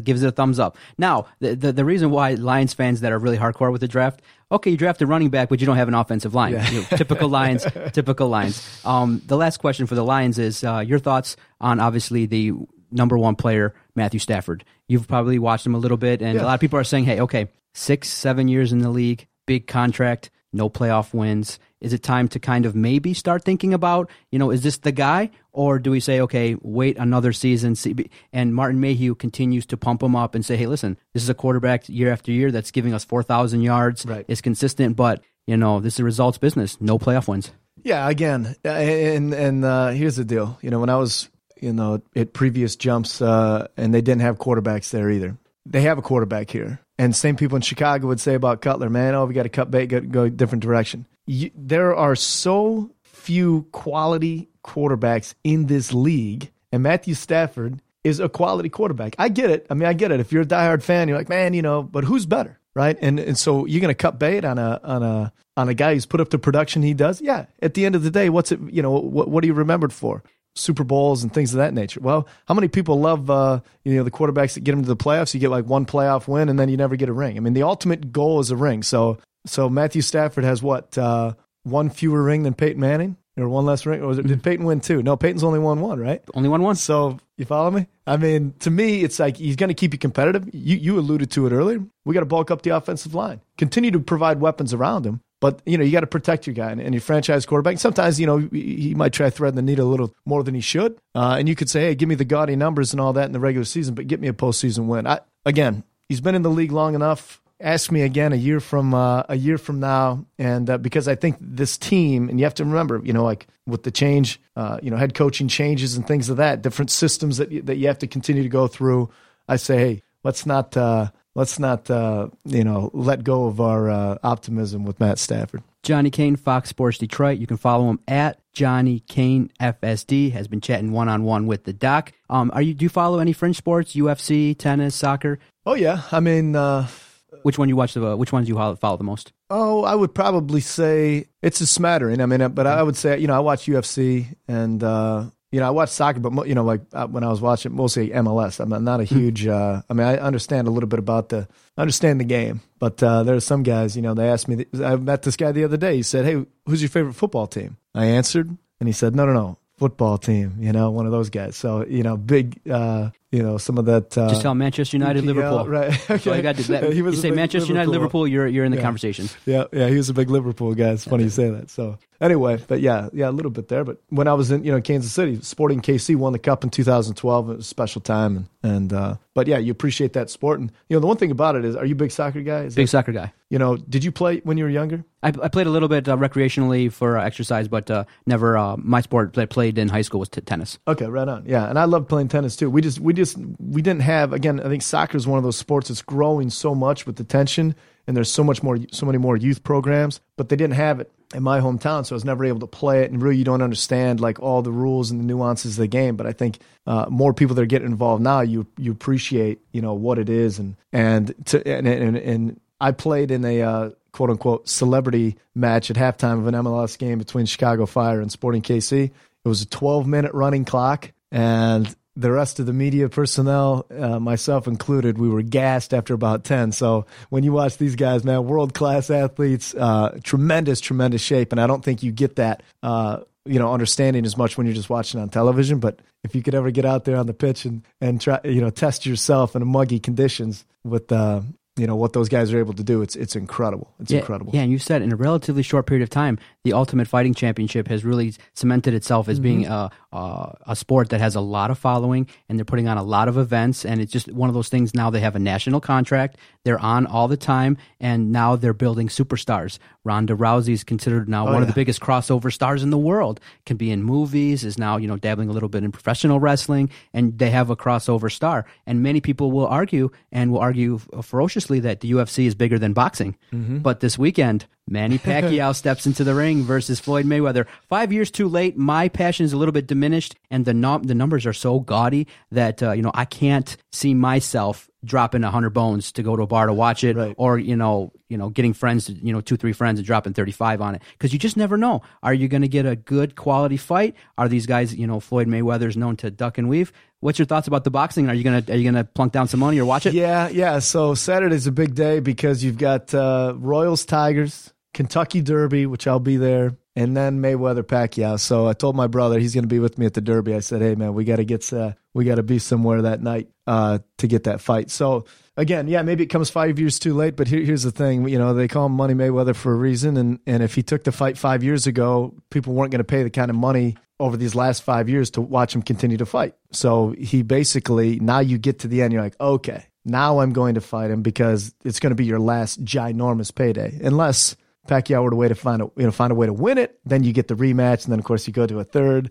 gives it a thumbs up. Now, the, the, the reason why Lions fans that are really hardcore with the draft, okay, you draft a running back, but you don't have an offensive line. Yeah. You know, typical Lions, <laughs> typical Lions. Um, the last question for the Lions is uh, your thoughts on obviously the number one player, Matthew Stafford. You've probably watched him a little bit, and yeah. a lot of people are saying, hey, okay, six, seven years in the league, big contract, no playoff wins. Is it time to kind of maybe start thinking about, you know, is this the guy? Or do we say, okay, wait another season? See, and Martin Mayhew continues to pump him up and say, hey, listen, this is a quarterback year after year that's giving us 4,000 yards. Right. It's consistent, but, you know, this is a results business. No playoff wins. Yeah, again, and and uh, here's the deal. You know, when I was you know at previous jumps, uh, and they didn't have quarterbacks there either. They have a quarterback here, and same people in Chicago would say about Cutler, man. Oh, we got to cut bait, go, go a different direction you, there are so few quality quarterbacks in this league, and Matthew Stafford is a quality quarterback. I get it. I mean, I get it. If you're a diehard fan, you're like, man, you know, but who's better, right? And and so you're to cut bait on a on a on a guy who's put up the production he does. Yeah. At the end of the day, what's it? You know, what what are you remembered for? Super Bowls and things of that nature. Well, how many people love uh, you know the quarterbacks that get them to the playoffs? You get like one playoff win and then you never get a ring. I mean, the ultimate goal is a ring. So so Matthew Stafford has what uh, one fewer ring than Peyton Manning, or one less ring, or was it, did Peyton win two? No, Peyton's only won one, right? Only won one. So you follow me? I mean, to me, it's like he's going to keep you competitive. You you alluded to it earlier. We got to bulk up the offensive line, continue to provide weapons around him, But you know, you got to protect your guy and, and your franchise quarterback. Sometimes you know he, he might try to thread the needle a little more than he should. Uh, and you could say, hey, give me the gaudy numbers and all that in the regular season, but get me a postseason win. I, again, he's been in the league long enough. Ask me again a year from uh, a year from now, and uh, because I think this team, and you have to remember, you know, like with the change, uh, you know, head coaching changes and things of that, different systems that you, that you have to continue to go through. I say, hey, let's not uh, let's not uh, you know let go of our uh, optimism with Matt Stafford. Johnny Kane, Fox Sports Detroit. You can follow him at Johnny Kane FSD. Has been chatting one on one with the doc. Um, are you do you follow any French sports, UFC, tennis, soccer? Oh yeah, I mean, uh, Which one you watch the? Which ones you follow the most? oh, I would probably say it's a smattering. I mean, uh, but I would say you know I watch UFC and uh, you know I watch soccer, but you know like uh, when I was watching mostly MLS. I'm not a huge. Uh, I mean, I understand a little bit about the I understand the game, but uh, there are some guys. You know, they asked me. I met this guy the other day. He said, "Hey, who's your favorite football team?" I answered, and he said, "No, no, no." Football team, you know, one of those guys. So, you know, big, uh, you know, some of that. Uh, Just tell Manchester United, EPL, Liverpool. right? <laughs> All you got to. That, <laughs> He was you say Manchester United, Liverpool. You're you're in the Yeah. conversation. Yeah, yeah, he was a big Liverpool guy. It's funny you say that. So anyway, but yeah, yeah, a little bit there. But when I was in, you know, Kansas City, Sporting KC won the cup in 2012. It was a special time, and and uh, but yeah, you appreciate that sport. And you know, the one thing about it is, are you a big soccer guy? Is Big that, soccer guy. you know, did you play when you were younger? I, I played a little bit uh, recreationally for uh, exercise, but uh, never. Uh, my sport that I played in high school was t- tennis. Okay, right on. Yeah, and I love playing tennis too. We just we just we didn't have again. I think soccer is one of those sports that's growing so much with attention, and there's so much more, so many more youth programs, but they didn't have it in my hometown, so I was never able to play it. And really, you don't understand like all the rules and the nuances of the game. But I think uh, more people that are getting involved now, you you appreciate you know what it is, and and to and and, and I played in a. Uh, quote unquote celebrity match at halftime of an MLS game between Chicago Fire and Sporting KC. It was a 12 minute running clock, and the rest of the media personnel, uh, myself included, we were gassed after about 10. So when you watch these guys, man, world class athletes, uh, tremendous, tremendous shape. And I don't think you get that, uh, you know, understanding as much when you're just watching on television. But if you could ever get out there on the pitch and, and try, you know, test yourself in muggy conditions with, uh, you know what those guys are able to do. It's it's incredible. It's yeah, incredible. Yeah, and you said in a relatively short period of time, the Ultimate Fighting Championship has really cemented itself as being mm-hmm. a, a a sport that has a lot of following, and they're putting on a lot of events, and it's just one of those things. Now they have a national contract; they're on all the time, and now they're building superstars. Ronda Rousey is considered now oh, one of the biggest crossover stars in the world. Can be in movies, is now you know dabbling a little bit in professional wrestling, and they have a crossover star. And many people will argue and will argue ferociously that the UFC is bigger than boxing. Mm-hmm. But this weekend, Manny Pacquiao <laughs> steps into the ring versus Floyd Mayweather. Five years too late. My passion is a little bit diminished, and the num- the numbers are so gaudy that uh, you know I can't see myself dropping a hundred bones to go to a bar to watch it, Right. or you know, you know, getting friends, to, you know, two three friends and dropping thirty five on it because you just never know. Are you going to get a good quality fight? Are these guys, you know, Floyd Mayweather's known to duck and weave? What's your thoughts about the boxing? Are you gonna are you gonna plunk down some money or watch it? Yeah, yeah. So Saturday's a big day because you've got uh, Royals Tigers, Kentucky Derby, which I'll be there, and then Mayweather Pacquiao. So I told my brother he's going to be with me at the Derby. I said, "Hey man, we got to get uh, we got to be somewhere that night uh, to get that fight." So again, yeah, maybe it comes five years too late, but here, here's the thing: you know, they call him Money Mayweather for a reason, and and if he took the fight five years ago, people weren't going to pay the kind of money over these last five years to watch him continue to fight. So he basically now you get to the end, you're like, okay, now I'm going to fight him because it's going to be your last ginormous payday, unless. Pacquiao were to way to find a you know find a way to win it, then you get the rematch, and then of course you go to a third,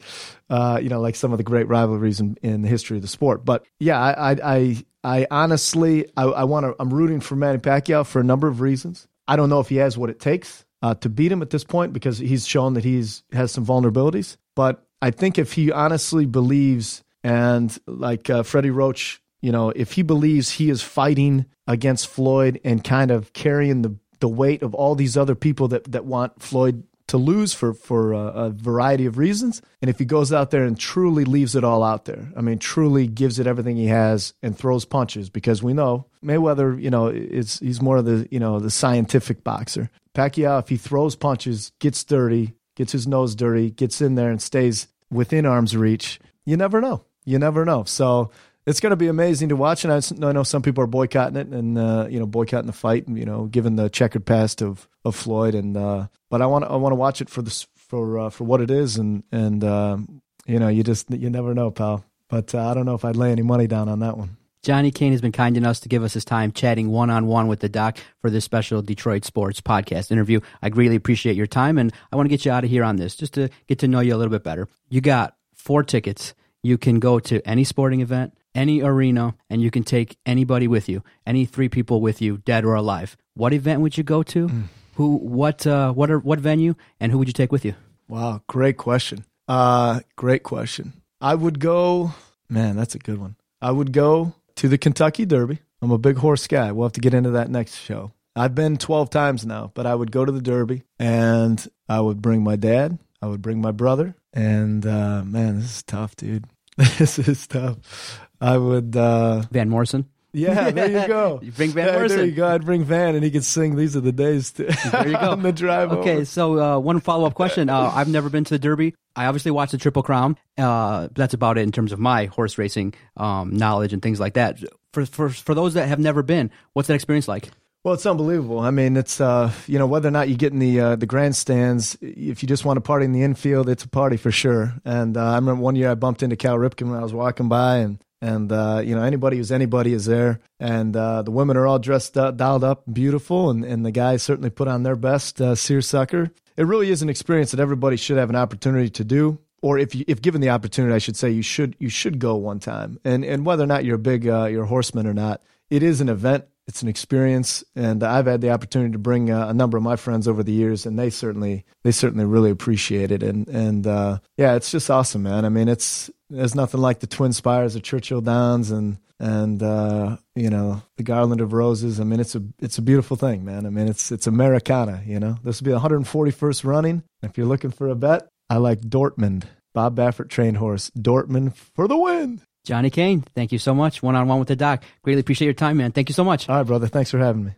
uh, you know like some of the great rivalries in, in the history of the sport. But yeah, I I I, I honestly I, I want to I'm rooting for Manny Pacquiao for a number of reasons. I don't know if he has what it takes uh, to beat him at this point because he's shown that he's has some vulnerabilities. But I think if he honestly believes and like uh, Freddie Roach, you know, if he believes he is fighting against Floyd and kind of carrying the the weight of all these other people that that want Floyd to lose for for a, a variety of reasons, and if he goes out there and truly leaves it all out there, I mean, truly gives it everything he has and throws punches, because we know Mayweather, you know, is he's more of the you know the scientific boxer. Pacquiao, if he throws punches, gets dirty, gets his nose dirty, gets in there and stays within arm's reach, you never know. You never know. So it's going to be amazing to watch. And I, know some people are boycotting it and uh, you know boycotting the fight. and You know, given the checkered past of of Floyd. And uh, but I want I want to watch it for this for uh, for what it is. And and um, you know, you just you never know, pal. But uh, I don't know if I'd lay any money down on that one. Johnny Kane has been kind enough to give us his time chatting one on one with the doc for this special Detroit Sports podcast interview. I greatly appreciate your time, and I want to get you out of here on this just to get to know you a little bit better. You got four tickets. You can go to any sporting event, any arena, and you can take anybody with you, any three people with you, dead or alive. What event would you go to? Who? What? Uh, what? Are, what venue? And who would you take with you? Wow, great question. Uh, great question. I would go. Man, that's a good one. I would go to the Kentucky Derby. I'm a big horse guy. We'll have to get into that next show. I've been 12 times now, but I would go to the Derby and I would bring my dad. I would bring my brother. And uh, man, this is tough, dude. <laughs> This is tough. I would. Uh, Van Morrison. yeah, there you go. <laughs> You bring Van Yeah, Morrison. There you go. I'd bring Van, and he could sing "These Are the Days" to, There you go. <laughs> on the drive. Okay, over. so uh, one follow up question. Uh, I've never been to the Derby. I obviously watched the Triple Crown. Uh, that's about it in terms of my horse racing um, knowledge and things like that. For, for for those that have never been, what's that experience like? Well, it's unbelievable. I mean, it's uh, you know whether or not you get in the uh, the grandstands. If you just want to party in the infield, it's a party for sure. And uh, I remember one year I bumped into Cal Ripken when I was walking by, and and uh, you know anybody who's anybody is there. And uh, the women are all dressed up, dialed up, beautiful, and and the guys certainly put on their best uh, seersucker. It really is an experience that everybody should have an opportunity to do. Or if you, if given the opportunity, I should say you should you should go one time. And and whether or not you're a big uh, you're a horseman or not, it is an event it's an experience and i've had the opportunity to bring uh, a number of my friends over the years and they certainly they certainly really appreciate it and and uh, yeah it's just awesome man. I mean it's there's nothing like the twin spires of churchill downs and and uh, you know the garland of roses. I mean it's a it's a beautiful thing man. I mean it's it's americana you know? This will be the 141st running. If you're looking for a bet i like dortmund bob baffert trained horse dortmund for the win Johnny Kane, thank you so much. One on one with the doc. Greatly appreciate your time, man. Thank you so much. all right brother thanks for having me